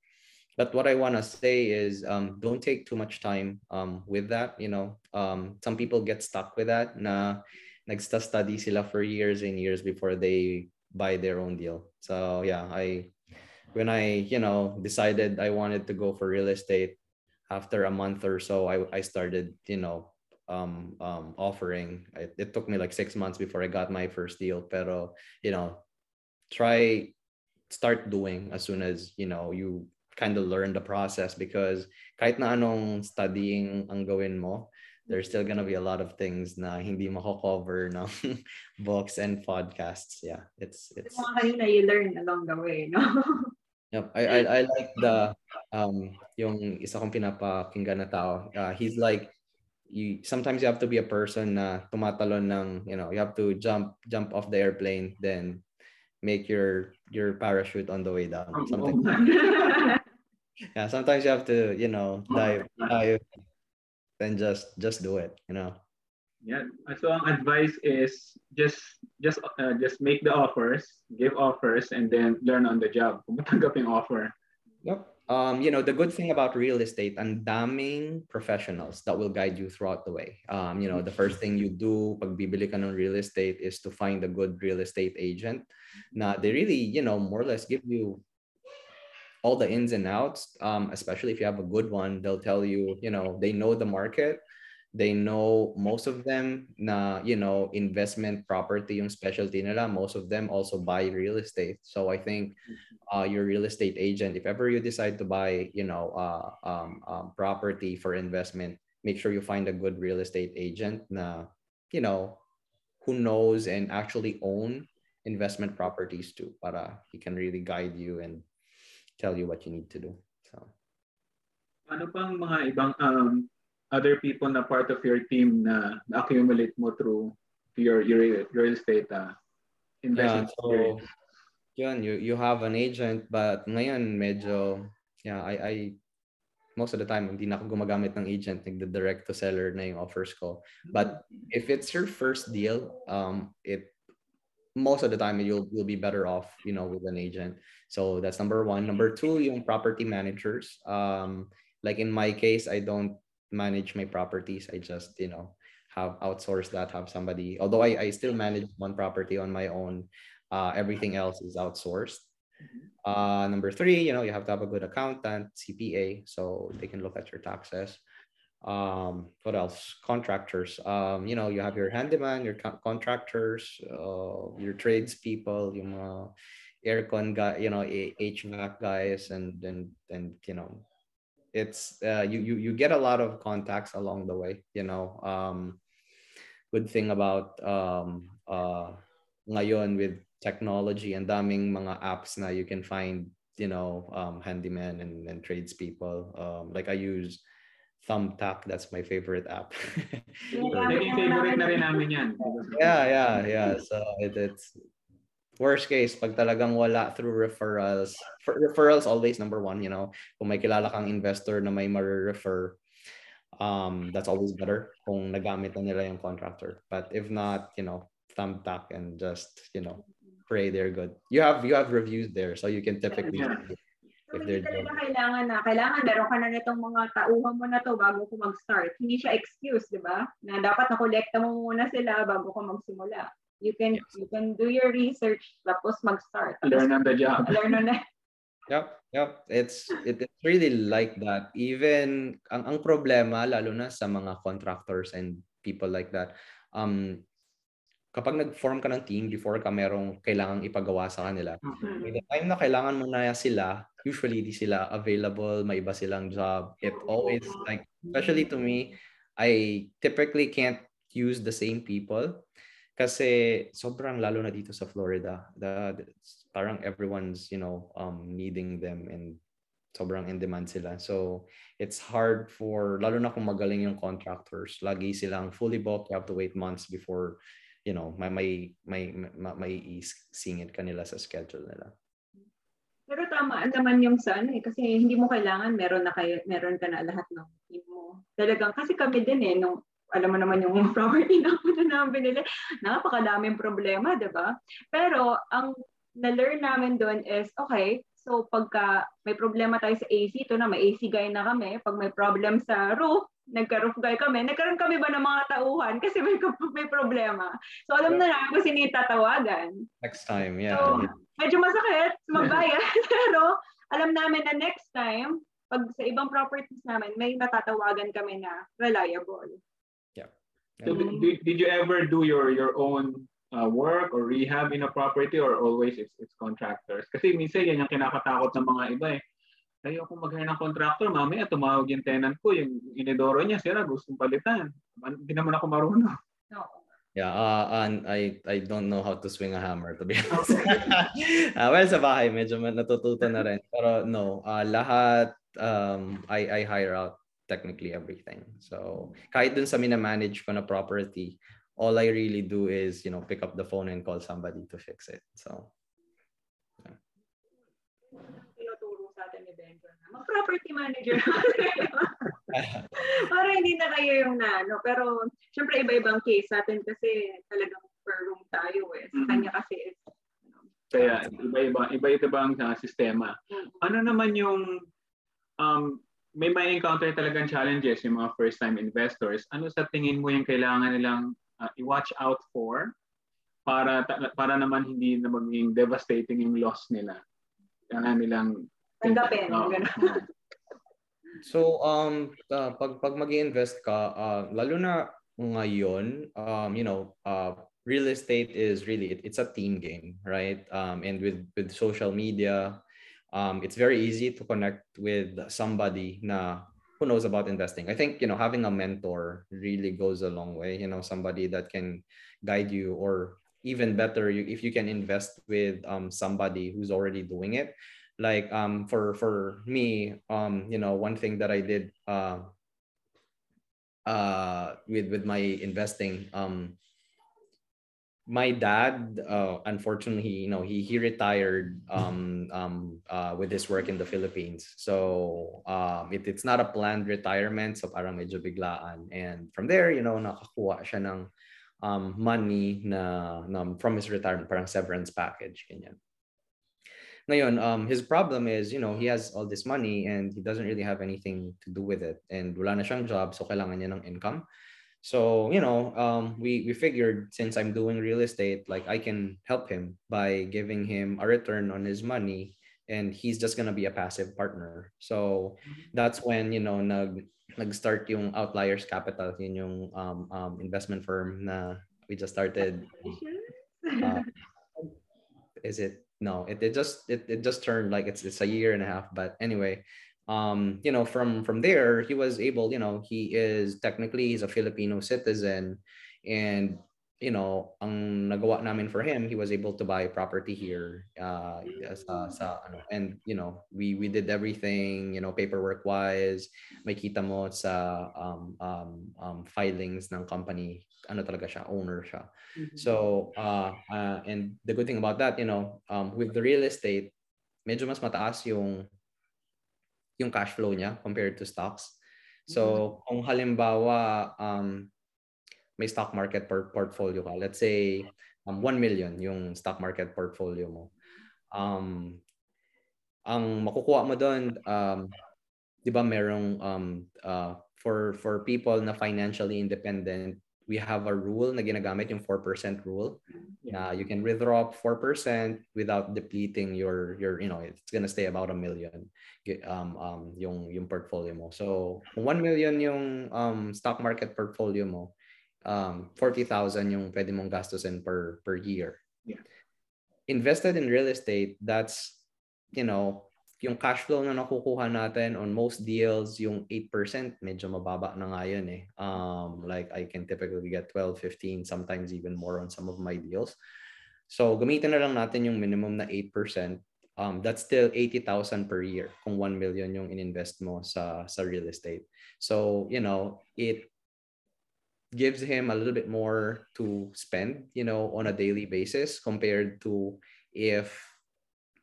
but what I want to say is um, don't take too much time um, with that. You know, um, some people get stuck with that. Na nagsta-study sila for years and years before they buy their own deal. So yeah, I when I you know decided I wanted to go for real estate after a month or so, I I started you know um, um, offering. It, it took me like six months before I got my first deal. Pero you know, try start doing as soon as you know you kind of learn the process because kahit na anong studying ang gawin mo, there's still gonna be a lot of things na hindi mako-cover ng books and podcasts. Yeah, it's it's mga you learn along the way, no? Yep. I, I I like the um yung isa kong pinapakinggan na tao. Uh, he's like you sometimes you have to be a person na tumatalon ng you know you have to jump jump off the airplane then make your your parachute on the way down something yeah sometimes you have to you know dive dive and just just do it you know Yeah. So advice is just just uh, just make the offers, give offers, and then learn on the job. Offer. Yep. Um, you know, the good thing about real estate, and daming professionals that will guide you throughout the way. Um, you know, the first thing you do pag bibili ka ng real estate is to find a good real estate agent. Na they really, you know, more or less give you all the ins and outs. Um, especially if you have a good one, they'll tell you, you know, they know the market. They know most of them na, you know, investment property yung specialty nila. Most of them also buy real estate. So I think uh, your real estate agent, if ever you decide to buy, you know, uh, um, um, property for investment, make sure you find a good real estate agent na, you know, who knows and actually own investment properties too, para he can really guide you and tell you what you need to do. So. Ano pang mga ibang um, other people na part of your team na na-accumulate mo through your your real estate uh, Yeah, investment so experience? yun, you you have an agent but ngayon medyo yeah, I I most of the time hindi na ako gumagamit ng agent, nagde-direct to seller na yung offers ko. But if it's your first deal, um it most of the time you'll you'll be better off, you know, with an agent. So that's number one. Number two, yung property managers. Um like in my case, I don't manage my properties. I just, you know, have outsourced that, have somebody, although I, I still manage one property on my own, uh, everything else is outsourced. Uh, number three, you know, you have to have a good accountant, CPA, so they can look at your taxes. Um, what else? Contractors. Um, you know, you have your handyman, your co- contractors, uh, your tradespeople, yung mga aircon guy, you know, HVAC guys, and and and you know, it's uh, you you you get a lot of contacts along the way. You know, um, good thing about um, uh, ngayon with technology and daming mga apps na you can find you know um, handyman and, and tradespeople. Um, like I use Thumbtack. That's my favorite app. Naging favorite na rin namin yan. yeah, yeah, yeah. So it, it's worst case pag talagang wala through referrals. For, referrals always number one, you know. Kung may kilala kang investor na may ma-refer, um, that's always better kung nagamit na nila yung contractor. But if not, you know, thumbtack and just, you know, pray they're good. You have you have reviews there so you can typically Yeah. So, If hindi talaga kailangan na, kailangan meron ka na nitong mga tauhan mo na to bago ko mag-start. Hindi siya excuse, di ba? Na dapat nakolekta mo muna sila bago ka magsimula. You can Yes. you can do your research tapos mag-start. Learn on the job. Learn on that. Yep, yep. It's it, it's really like that. Even ang ang problema lalo na sa mga contractors and people like that. Um kapag nag-form ka ng team before ka merong kailangang ipagawa sa kanila, by the time na kailangan mo na sila, usually di sila available, may iba silang job. It always like especially to me, I typically can't use the same people kasi sobrang lalo na dito sa Florida. The, the- parang everyone's, you know, um needing them and sobrang in demand sila. So it's hard for lalo na kung magaling yung contractors, lagi silang fully booked, you have to wait months before you know, may may may may, may isingit kanila sa schedule nila. Tama naman yung son eh, kasi hindi mo kailangan meron na kayo, meron ka na lahat ng team mo. Talagang, kasi kami din eh, nung, alam mo naman yung property na una namin binili, napakadaming problema, di ba? Pero, ang na-learn namin doon is, okay, so pagka may problema tayo sa AC, ito na, may AC guy na kami. Pag may problem sa roof, nagka-roof guy kami. Nagkaroon kami ba ng mga tauhan kasi may, may problema. So, alam na namin kung sino yung tatawagan. Next time, yeah. So, medyo masakit magbayad, pero alam namin na next time, pag sa ibang properties namin, may natatawagan kami na reliable. So, did, did- did you ever do your your own uh, work or rehab in a property or always it's, it's contractors? Kasi minsan yan yung kinakatakot ng mga iba eh. Ayoko mag-hire ng contractor, mamaya tumawag yung tenant ko, yung inidoro niya, sira, gustong palitan. Hindi naman ako marunong. No. Yeah, uh, and I I don't know how to swing a hammer to be honest. uh, well, sa bahay medyo natututo na rin. Pero no, uh, lahat um I I hire out technically everything. So, kahit dun sa mina-manage ko na property, all I really do is, you know, pick up the phone and call somebody to fix it. So, Tinuturo sa atin ni Benjo na mag-property manager. Para hindi na kayo yung na, no? Pero, syempre, iba-ibang case sa atin kasi talagang per room tayo eh. Sa Mhm. kanya kasi is, Kaya iba-iba, iba-iba ang uh, sistema. Mm. Ano naman yung um, may may encounter talagang challenges yung mga first time investors. Ano sa tingin mo yung kailangan nilang uh, i-watch out for para ta- para naman hindi na maging devastating yung loss nila. Kailangan nilang tanggapin. Ganun. So um uh, pag pag mag-invest ka uh, lalo na ngayon um you know uh real estate is really it, it's a team game right um and with with social media um it's very easy to connect with somebody na who knows about investing. I think you know having a mentor really goes a long way, you know somebody that can guide you or even better you, if you can invest with um somebody who's already doing it like um for for me um you know one thing that i did uh uh with with my investing um my dad uh unfortunately you know he he retired um um uh with his work in the philippines. So um it, it's not a planned retirement. So parang medyo biglaan. And from there you know nakakuha siya ng um money na, na from his retirement parang severance package ganyan ngayon, um, his problem is, you know, he has all this money and he doesn't really have anything to do with it. And wala na siyang job, so kailangan niya ng income. So, you know, um, we, we figured since I'm doing real estate, like I can help him by giving him a return on his money and he's just gonna be a passive partner. So that's when, you know, nag, nag-start yung Outliers Capital, yun yung um, um, investment firm na we just started. Uh, is it no it, it just it, it just turned like it's it's a year and a half but anyway um you know from from there he was able you know he is technically he's a filipino citizen and you know, ang nagawa namin for him, he was able to buy property here uh, sa, sa ano, and you know, we we did everything, you know, paperwork wise, may kita mo sa um, um, um, filings ng company, ano talaga siya, owner siya. Mm-hmm. So, uh, uh, and the good thing about that, you know, um, with the real estate, medyo mas mataas yung yung cash flow niya compared to stocks. So, mm-hmm. kung halimbawa um may stock market por- portfolio ka, let's say um, 1 million yung stock market portfolio mo. Um, ang makukuha mo doon, um, di ba merong um, uh, for, for people na financially independent, we have a rule na ginagamit yung 4% rule. Na you can withdraw 4% without depleting your your you know it's gonna stay about a million um, um yung yung portfolio mo. So kung 1 million yung um stock market portfolio mo um, 40,000 yung pwede mong gastusin per per year. Yeah. Invested in real estate, that's, you know, yung cash flow na nakukuha natin on most deals, yung 8%, medyo mababa na nga yun eh. Um, like I can typically get 12, 15, sometimes even more on some of my deals. So gamitin na lang natin yung minimum na 8%. Um, that's still 80,000 per year kung 1 million yung ininvest mo sa sa real estate. So, you know, it gives him a little bit more to spend, you know, on a daily basis compared to if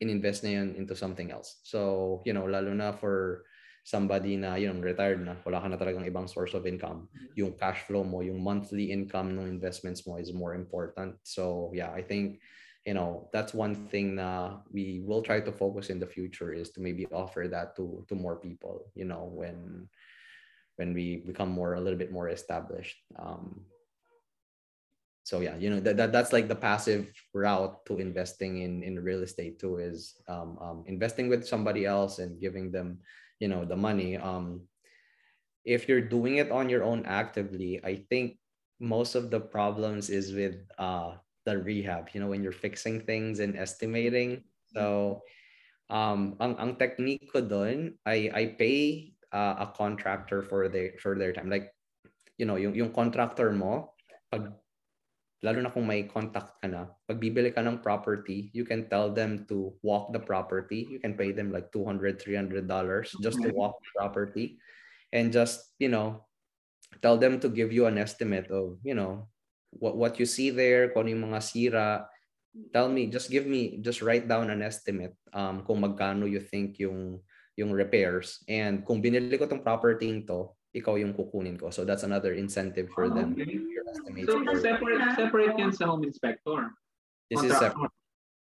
ininvest na yun into something else. So, you know, lalo na for somebody na, you know, retired na, wala ka na talagang ibang source of income. Mm-hmm. Yung cash flow mo, yung monthly income ng investments mo is more important. So, yeah, I think, you know, that's one thing na we will try to focus in the future is to maybe offer that to to more people, you know, when when we become more a little bit more established. Um, so yeah you know that, that that's like the passive route to investing in in real estate too is um, um, investing with somebody else and giving them you know the money. Um, if you're doing it on your own actively i think most of the problems is with uh, the rehab you know when you're fixing things and estimating. So um ang, ang technique ko I I pay uh, a contractor for their for their time. Like you know yung yung contractor mo pag lalo na kung may contact ka na pag bibili ka ng property you can tell them to walk the property. You can pay them like 200 300 dollars just to walk the property and just you know tell them to give you an estimate of you know what what you see there kung yung mga sira. Tell me just give me just write down an estimate um kung magkano you think yung yung repairs. And kung binili ko tong property to, ikaw yung kukunin ko. So that's another incentive for oh, them. Okay. So separate, separate yan sa home inspector. This is separate.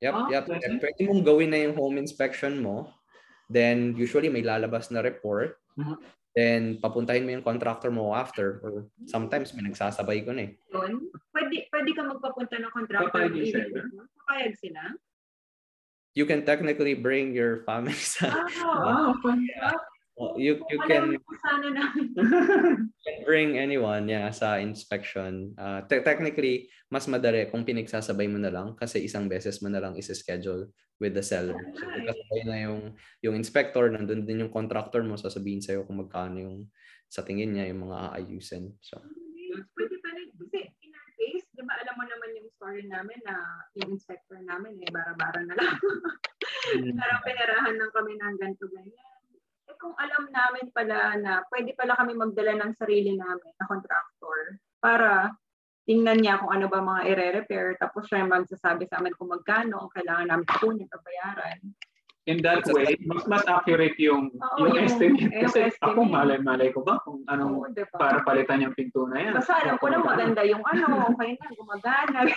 Yep, oh, yep. Okay. Pwede mong gawin na yung home inspection mo. Then usually may lalabas na report. Uh-huh. Then papuntahin mo yung contractor mo after or sometimes may nagsasabay ko na eh. Pwede, pwede ka magpapunta ng contractor. Papayag sila? You can technically bring your family sa oh, wow. well, you you can, bring anyone yeah sa inspection. Uh, te- technically mas madali kung pinagsasabay mo na lang kasi isang beses mo na lang is-schedule with the seller. So kasabay na yung yung inspector nandun din yung contractor mo sasabihin sa'yo kung magkano yung sa tingin niya yung mga aayusin. So pwede pa rin kasi case, di ba alam mo naman story namin na yung inspector namin eh, bara-bara na lang. Mm. Parang pinarahan lang kami ng ganito ganyan. Eh kung alam namin pala na pwede pala kami magdala ng sarili namin na contractor para tingnan niya kung ano ba mga ire-repair tapos siya magsasabi sa amin kung magkano ang kailangan namin kunin o bayaran in that way, mas mas accurate yung Oo, yung, yung estimate. Kasi estimate. ako malay-malay ko ba kung anong Oo, diba? para palitan yung pinto na yan. Basta alam ko lang maganda yung ano, okay na, gumagana.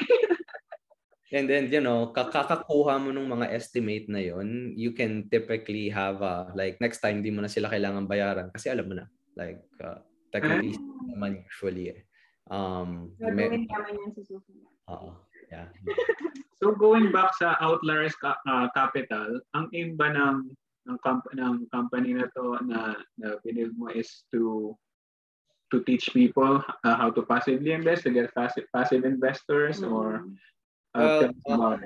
And then, you know, kakakakuha mo ng mga estimate na yon, you can typically have a, like, next time, di mo na sila kailangan bayaran kasi alam mo na. Like, uh, technically, ah. naman usually eh. Um, Gagawin naman yan sa susunod. Oo. Yeah. So going back sa Outliers uh, Capital, ang aim ba ng ng, comp- ng company na to na, na mo is to to teach people uh, how to passively invest, to get passive, passive investors, mm-hmm. or uh, well, uh,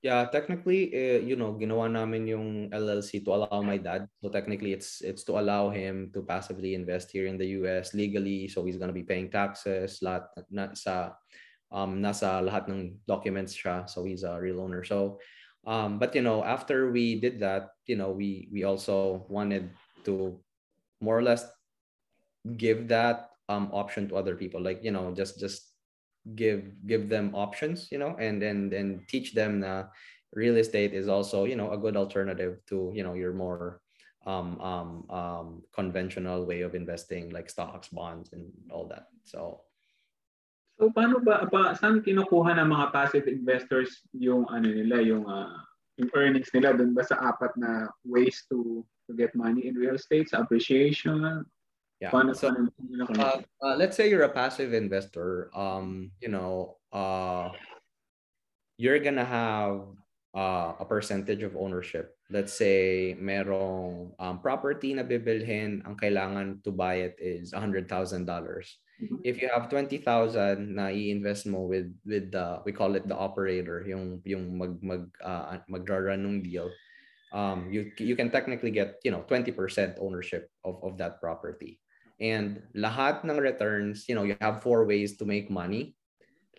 Yeah, technically, uh, you know, ginawa namin yung LLC to allow my dad. So technically, it's it's to allow him to passively invest here in the US legally. So he's gonna be paying taxes, lahat na, sa um nasa lahat ng documents siya. So he's a real owner. So um but you know, after we did that, you know, we we also wanted to more or less give that um option to other people. Like, you know, just just give give them options you know and and and teach them that real estate is also you know a good alternative to you know your more um, um, um, conventional way of investing like stocks bonds and all that so so paano ba, ba saan kinukuha ng mga passive investors yung ano nila yung uh, yung earnings nila doon ba sa apat na ways to to get money in real estate sa appreciation? Yeah. So, uh, uh, let's say you're a passive investor um you know uh you're gonna have uh, a percentage of ownership. Let's say merong um, property na bibilhin ang kailangan to buy it is $100,000 mm-hmm. If you have 20,000 na i-invest mo with with the we call it the operator yung yung mag mag uh, magrarun ng deal um you you can technically get you know 20% ownership of of that property And lahat ng returns, you know, you have four ways to make money.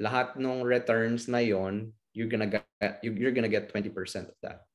Lahat ng returns na yon, you're gonna get you're gonna get 20% of that.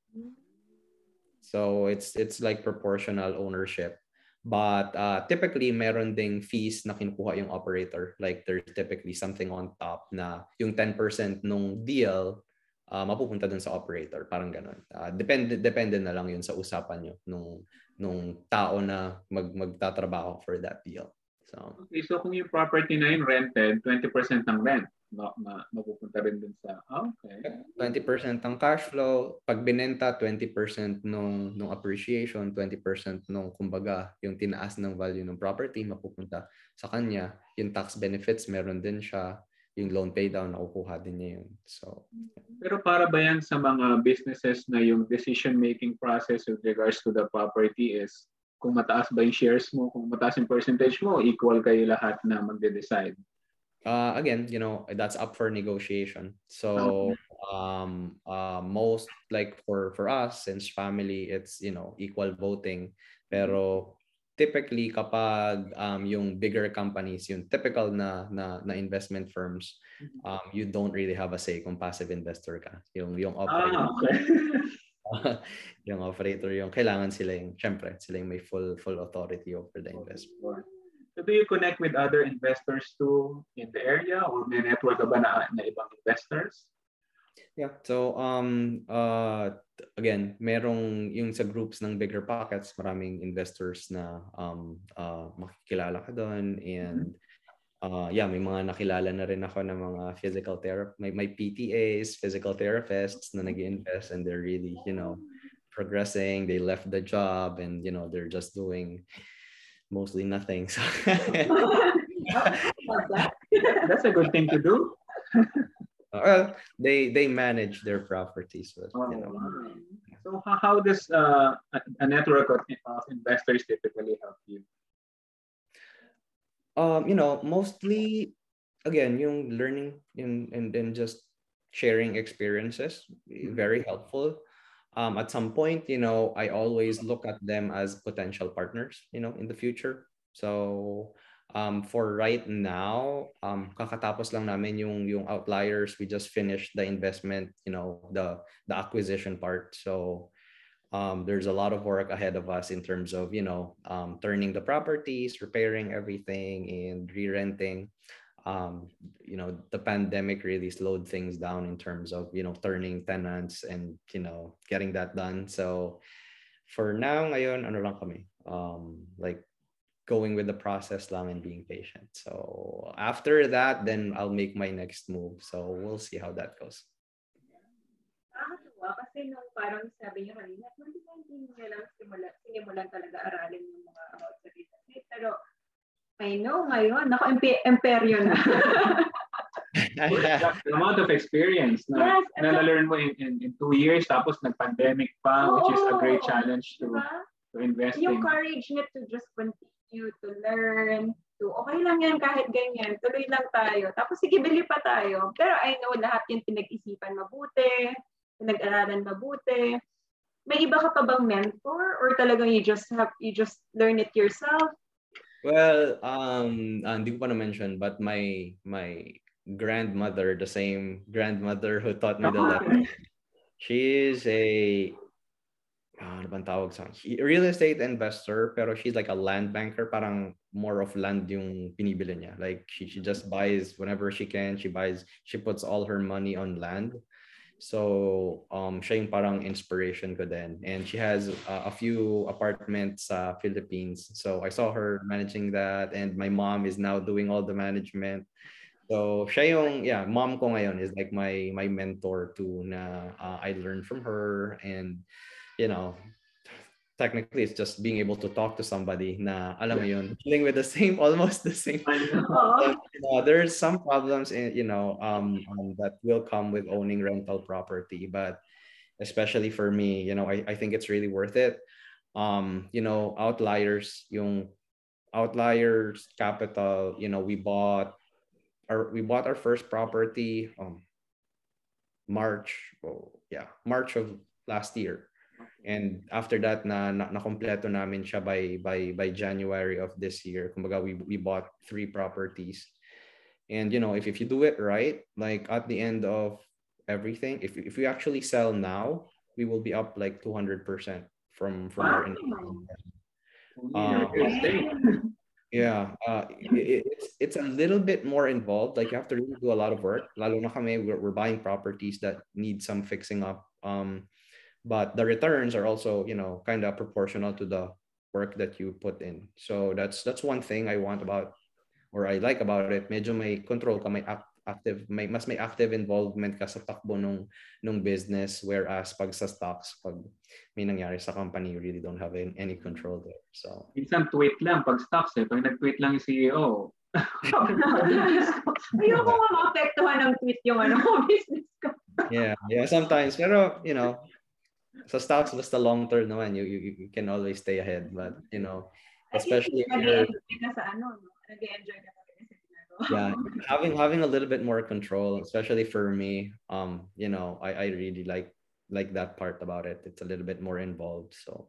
So it's it's like proportional ownership. But uh, typically, meron ding fees na kinukuha yung operator. Like there's typically something on top na yung 10% nung deal uh, mapupunta dun sa operator. Parang ganun. Uh, depende, depende na lang yun sa usapan nyo nung nung tao na mag magtatrabaho for that deal. So, okay, so kung yung property na yun rented, 20% ng rent ma, ma, mapupunta rin dun sa, oh, okay. 20% ng cash flow, pag binenta, 20% nung, nung appreciation, 20% nung, kumbaga, yung tinaas ng value ng property, mapupunta sa kanya. Yung tax benefits, meron din siya yung loan pay down, nakukuha din niya yun. So, Pero para ba yan sa mga businesses na yung decision-making process with regards to the property is kung mataas ba yung shares mo, kung mataas yung percentage mo, equal kayo lahat na magde-decide? Uh, again, you know, that's up for negotiation. So, um, uh, most like for for us, since family, it's you know equal voting. Pero typically kapag um, yung bigger companies, yung typical na, na, na investment firms, mm-hmm. um, you don't really have a say kung passive investor ka. Yung, yung operator. Ah, okay. yung operator, yung kailangan sila yung, syempre, sila yung may full full authority over the investment. So do you connect with other investors too in the area or may network ba na, na ibang investors? Yeah. So um uh again, merong yung sa groups ng bigger pockets, maraming investors na um uh makikilala ka doon and uh yeah, may mga nakilala na rin ako ng mga physical therapy, may may PTAs, physical therapists na nag-invest and they're really, you know, progressing, they left the job and you know, they're just doing mostly nothing. So That's a good thing to do. well, they they manage their properties. But, oh, you know. So how does uh, a network of, of investors typically help you? Um, you know, mostly again, yung learning and and then just sharing experiences very helpful. Um, at some point, you know, I always look at them as potential partners, you know, in the future. So um, for right now, um, kakatapos lang namin yung yung outliers. We just finished the investment, you know, the the acquisition part. So um, there's a lot of work ahead of us in terms of you know um, turning the properties, repairing everything, and re-renting. Um, you know, the pandemic really slowed things down in terms of you know turning tenants and you know getting that done. So for now, ngayon ano lang kami, um, like going with the process lang and being patient. So after that, then I'll make my next move. So we'll see how that goes. Nakakatuwa kasi nung parang sabi niyo kanina, 2019 niya lang simula, sinimulan talaga aralin yung mga about real estate. Pero I know ngayon, nako imperyo na. the amount of experience na yes, na-learn mo in, in, in two years tapos nag-pandemic pa, oh, which is a great challenge to, diba? to invest Yung in. courage na to just continue to learn, to okay lang yan kahit ganyan, tuloy lang tayo. Tapos sige, bili pa tayo. Pero I know lahat yung pinag-isipan mabuti. pinag-aralan mabuti. May iba ka pa bang mentor or talagang you just have you just learn it yourself? Well, um, uh, hindi ko pa na-mention, but my my grandmother, the same grandmother who taught me the lesson, she is a ah, ano bang tawag sa real estate investor pero she's like a land banker parang more of land yung pinibili niya. Like she, she just buys whenever she can. She buys she puts all her money on land so um siya yung parang inspiration ko din. And she has uh, a few apartments sa Philippines. So I saw her managing that and my mom is now doing all the management. So siya yung yeah mom ko ngayon is like my my mentor too na uh, I learned from her and you know, technically it's just being able to talk to somebody na alam mo yun dealing with the same almost the same. You know, there's some problems in you know um, um, that will come with owning rental property but especially for me you know I, I think it's really worth it. Um you know outliers yung outliers capital you know we bought our we bought our first property um march oh yeah march of last year and after that na, na nakompleto namin siya by by by January of this year. Kumbaga we we bought three properties. And you know, if if you do it right, like at the end of everything, if if we actually sell now, we will be up like 200% from from wow. our income. Um, yeah, uh, it, it's it's a little bit more involved. Like you have to really do a lot of work. Lalo na kami, we're, we're buying properties that need some fixing up. Um, but the returns are also you know kind of proportional to the work that you put in. So that's that's one thing i want about or i like about it. Medyo may control ka may active may mas may active involvement ka sa takbo nung nung business whereas pag sa stocks pag may nangyari sa company you really don't have any, any control there. So minsan tweet lang pag stocks eh. Pag nag-tweet lang yung CEO Ayoko nga maapektuhan ng tweet yung ano, business ko. yeah, yeah, sometimes. Pero, you know, so stocks the long term naman you, you you can always stay ahead but you know especially if you're, yeah having having a little bit more control especially for me um you know I, I really like like that part about it. It's a little bit more involved so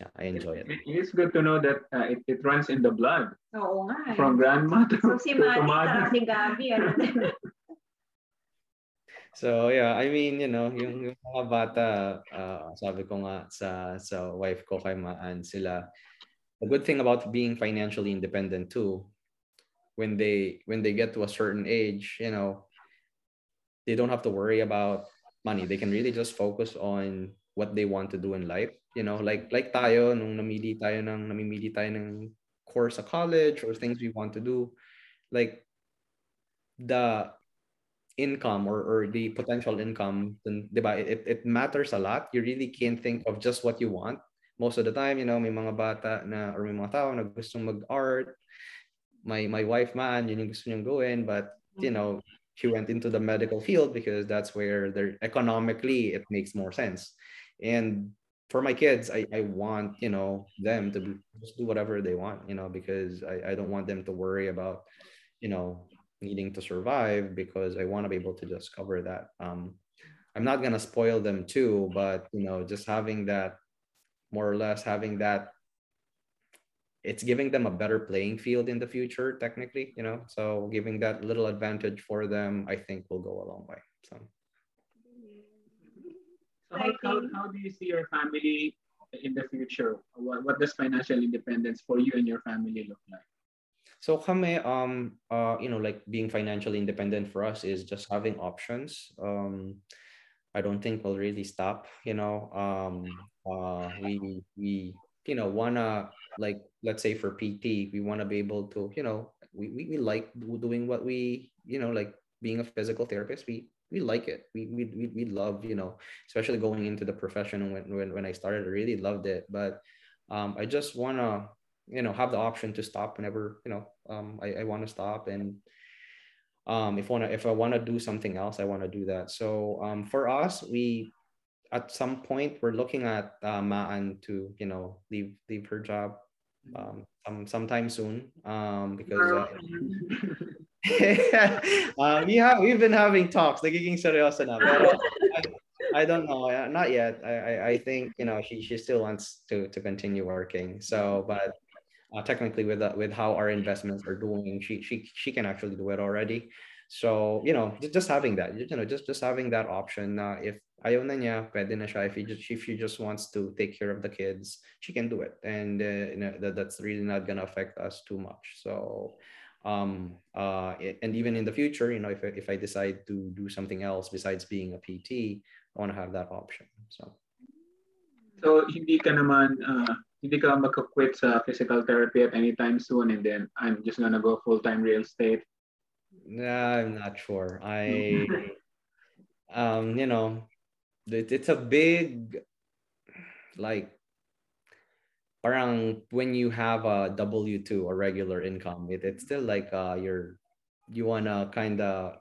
yeah I enjoy it. It's good to know that uh, it, it runs in the blood. Oo nga, from grandma to, so si Mati si Gabi ano So yeah, I mean, you know, yung, yung mga bata, uh, sabi ko nga sa sa wife ko kay Maan sila, the good thing about being financially independent too, when they when they get to a certain age, you know, they don't have to worry about money. They can really just focus on what they want to do in life. You know, like like tayo nung namili tayo ng namimili tayo ng course sa college or things we want to do, like the income or, or the potential income, then, diba, it, it matters a lot. You really can't think of just what you want. Most of the time, you know, may mga bata na, or may mga tao na gustong mag-art. My, my wife man, yun yung gusto niyang gawin. But, you know, she went into the medical field because that's where they're economically, it makes more sense. And for my kids, I, I want, you know, them to just do whatever they want, you know, because I, I don't want them to worry about, you know, needing to survive because I want to be able to just cover that. Um, I'm not gonna spoil them too, but you know, just having that, more or less having that, it's giving them a better playing field in the future, technically, you know. So giving that little advantage for them, I think will go a long way. So. So how, how, how do you see your family in the future? What, what does financial independence for you and your family look like? So kami, um, uh, you know, like being financially independent for us is just having options. Um, I don't think we'll really stop. You know, um, uh, we we you know wanna like let's say for PT, we wanna be able to you know we we, we like doing what we you know like being a physical therapist. We we like it. We we we, we love you know especially going into the profession when when when I started, I really loved it. But um, I just wanna you know have the option to stop whenever you know um, I, I want to stop and um, if wanna if I want to do something else I want to do that so um, for us we at some point we're looking at uh, Maan to you know leave leave her job um, some sometime soon um, because uh, uh, we have we've been having talks nagiging pero I don't know. uh, Not yet. I, I, I think you know she, she still wants to to continue working. So, but uh, technically, with uh, with how our investments are doing, she she she can actually do it already. So you know, ju- just having that, you know, just just having that option. Uh, if ayaw na niya, pwede na siya. If he just if she just wants to take care of the kids, she can do it, and uh, you know that, that's really not gonna affect us too much. So um uh and even in the future you know if, if i decide to do something else besides being a pt i want to have that option so So, hindi ka naman, uh, hindi ka magka-quit sa physical therapy at any time soon and then I'm just gonna go full-time real estate. nah, i'm not sure i um you know it, it's a big like parang when you have a w2 or regular income it, it's still like uh you're you wanna kind of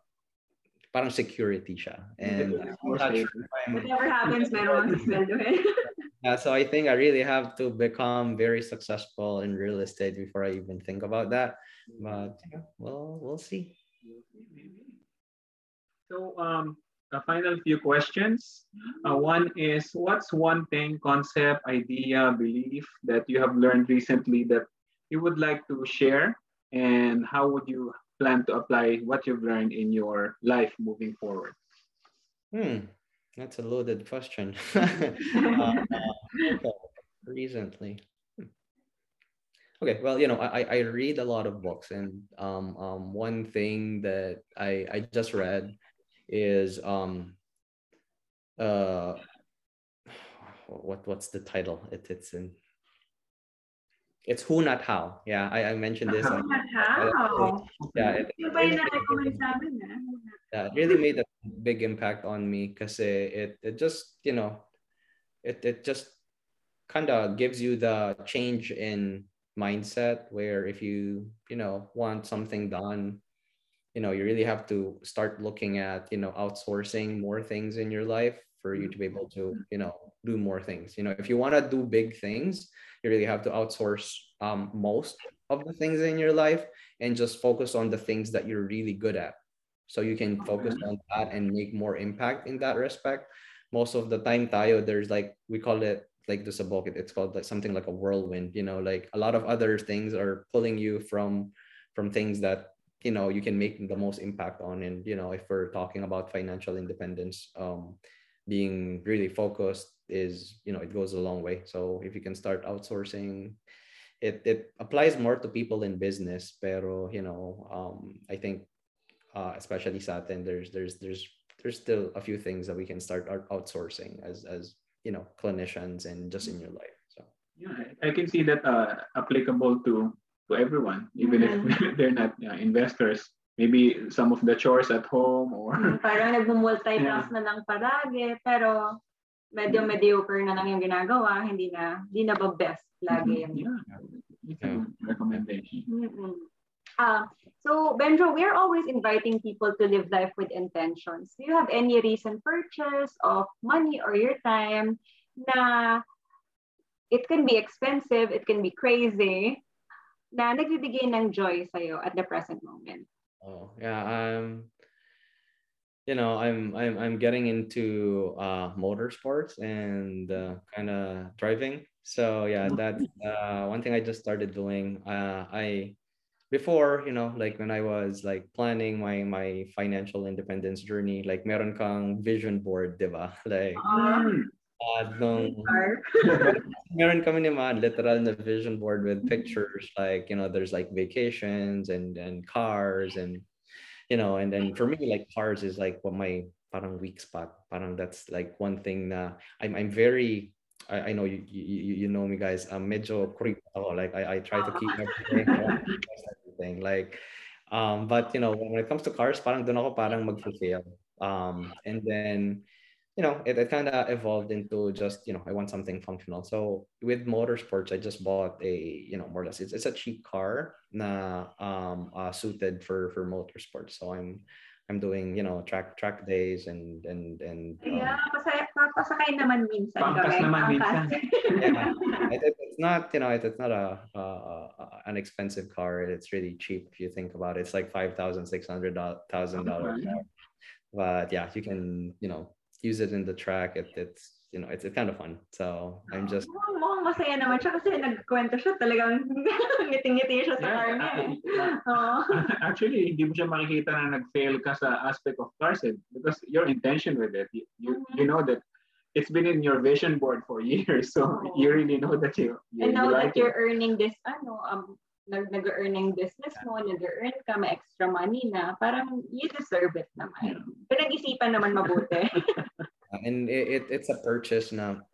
parang security siya and I'm More not sure stable. if I'm- Whatever happens, meron kang sweldohin. Yeah, so I think I really have to become very successful in real estate before I even think about that. But yeah, well, we'll see. So, um, a final few questions. Uh, one is, what's one thing, concept, idea, belief that you have learned recently that you would like to share? And how would you plan to apply what you've learned in your life moving forward? Hmm, that's a loaded question. Uh, okay, recently. Hmm. Okay, well, you know, I, I read a lot of books, and um, um, one thing that I I just read is um, uh, what what's the title? It, it's in it's Who Not How. Yeah, I, I mentioned this. on- How? yeah, it, Yung ba yung na-recommend sa amin, ah? yeah, it really made a big impact on me because it, it just you know it, it just kind of gives you the change in mindset where if you you know want something done you know you really have to start looking at you know outsourcing more things in your life for you to be able to you know do more things. You know if you want to do big things you really have to outsource um, most of the things in your life and just focus on the things that you're really good at so you can focus on that and make more impact in that respect. Most of the time tayo there's like we call it like the sabok it's called like something like a whirlwind you know like a lot of other things are pulling you from from things that you know you can make the most impact on. And you know if we're talking about financial independence um being really focused is you know it goes a long way. So if you can start outsourcing it it applies more to people in business pero you know um i think uh, especially sa atin, there's there's there's there's still a few things that we can start outsourcing as as you know clinicians and just in your life so. Yeah, I I can see that uh, applicable to to everyone, even if they're not uh, investors. Maybe some of the chores at home or Hmm, Parang nagmumultitask na lang palagi, pero medyo mediocre na lang yung ginagawa, hindi na, hindi na ba best lagi yung yeah, it's recommendation. Mm-mm. Uh, so, Benjo, we're always inviting people to live life with intentions. Do you have any recent purchase of money or your time na it can be expensive, it can be crazy, na nagbibigay ng joy sa'yo at the present moment? oh yeah i'm you know i'm i'm i'm getting into uh motorsports and uh, kind of driving so yeah that's uh one thing i just started doing uh i before you know like when i was like planning my my financial independence journey like meron kang vision board diba like Uh, uh, nung meron kami naman literal na vision board with pictures like you know there's like vacations and and cars and you know and then for me like cars is like what my parang weak spot. Parang that's like one thing na I'm I'm very I, I know you, you you know me guys. Um medyo creep ako like I, I try to keep everything everything. Like um but you know when it comes to cars parang doon ako parang mag-fail. Um and then you know, it, it kind of evolved into just, you know, I want something functional. So with motorsports, I just bought a, you know, more or less, it's, it's a cheap car na um, uh, suited for for motorsports. So I'm I'm doing, you know, track track days and and and um, Yeah, pasay, papasakay naman minsan Pangkas kami. naman Pangkas. yeah, it, it- it's not, you know, it, it's not a, a, a an expensive car. It's really cheap if you think about it. It's like five thousand six hundred thousand dollars. But yeah, you can, you know, use it in the track. It, it's you know, it's, it's kind of fun. So I'm just Mukhang, mukhang masaya naman siya kasi nagkwento siya talagang ngiting-ngiti siya sa car niya. eh. Oo. Actually, hindi mo siya makikita na nag-fail ka sa aspect of cars eh, because your intention with it, you, you, you know that it's been in your vision board for years. So oh. you really know that you, you And now you like that you're it. earning this, ano, um, nag-earning business mo, nag-earn ka, may extra money na, parang you deserve it naman. Yeah. Pinag-isipan naman mabuti. and it, it's a purchase na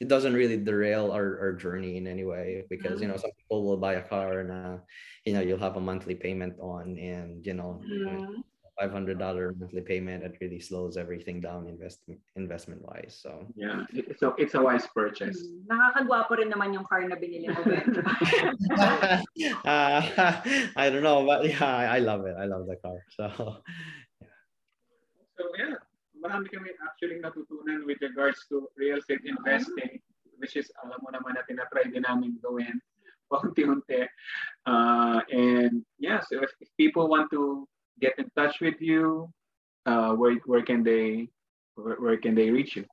it doesn't really derail our, our journey in any way because you know mm. some people will buy a car and uh, you know you'll have a monthly payment on and you know mm-hmm. $500 monthly payment it really slows everything down investment investment wise so. Yeah so it's a wise purchase. Mm, Nakakagwapo rin naman yung car na binili mo ah, I don't know but yeah I love it I love the car so. Yeah. so yeah marami kami actually natutunan with regards to real estate investing which is alam mo naman na tinatry din namin gawin paunti-unti. Uh, and yeah so if, if people want to get in touch with you, uh, where, where can they where, where can they reach you?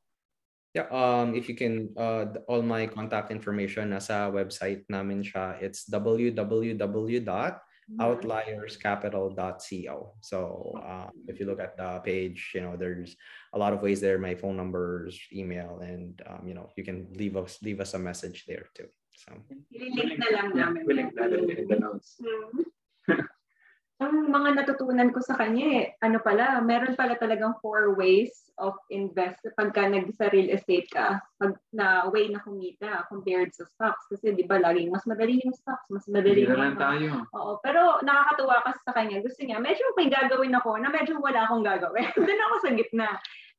Yeah, um, if you can, uh, all my contact information nasa website namin siya. It's www.outlierscapital.co. So uh, if you look at the page, you know, there's a lot of ways there. My phone numbers, email, and um, you know, you can leave us leave us a message there too. So I-link na lang namin. we'll link that in, in the notes. Ang mga natutunan ko sa kanya eh, ano pala, meron pala talagang four ways of invest pagka nag sa real estate ka, pag na way na kumita compared sa stocks. Kasi di ba laging mas madali yung stocks, mas madali yung tayo. Oo, pero nakakatuwa kasi sa kanya. Gusto niya, medyo may gagawin ako na medyo wala akong gagawin. Doon ako sa gitna.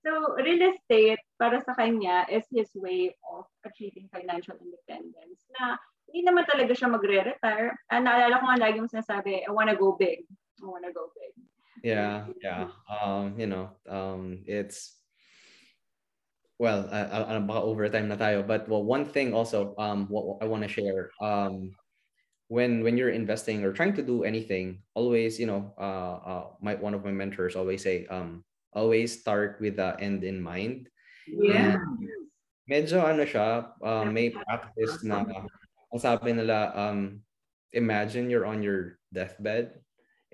So, real estate, para sa kanya, is his way of achieving financial independence na hindi naman talaga siya magre-retire. Ah, naalala ko nga lagi mo sinasabi, I wanna go big. I wanna go big. yeah, yeah. Um, you know, um, it's well, uh, baka overtime na tayo. But well, one thing also, um, what I want to share, um, when when you're investing or trying to do anything, always, you know, uh, uh, my one of my mentors always say, um, always start with the end in mind. Yeah. Medyo ano siya, uh, may practice na, ang sabi nila, um, imagine you're on your deathbed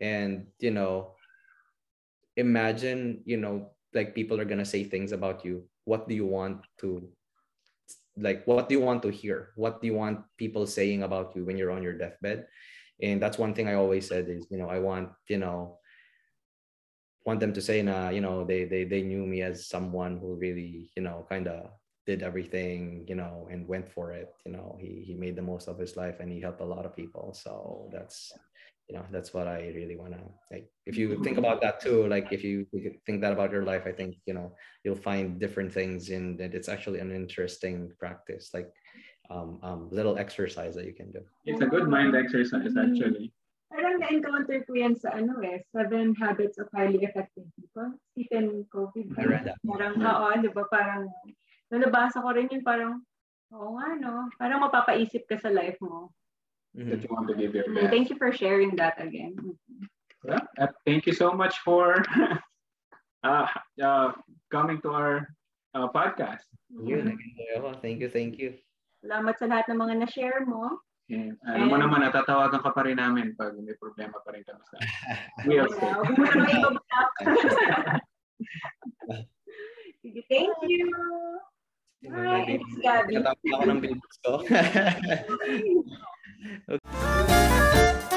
and, you know, imagine, you know, like people are gonna say things about you. What do you want to like what do you want to hear? What do you want people saying about you when you're on your deathbed? And that's one thing I always said is, you know, I want, you know, want them to say nah, you know, they they they knew me as someone who really, you know, kind of did everything, you know, and went for it. You know, he he made the most of his life and he helped a lot of people. So that's you know that's what i really want to like if you think about that too like if you think that about your life i think you know you'll find different things in that it's actually an interesting practice like um, um little exercise that you can do It's a good mind exercise actually. Parang na-encounter ko yan sa ano eh, Seven Habits of Highly Effective People. Stephen Covey. I read that. Parang, oo, di ba, parang, nalabasa ko rin yun, parang, oo nga, no? Parang mapapaisip ka sa life mo. Mhm. That you want to give your best. Thank you for sharing that again. Yeah, uh, thank you so much for uh, uh, coming to our uh, podcast. Yun, nag-enjoy ako. thank you thank you Salamat sa lahat ng mga na-share mo. And alam mo naman, natatawagan ka pa rin namin pag may problema pa rin kami sa ibabulak. Sige, thank you. Hi, it's Gabby. Katapos ako ng babies ko. okay.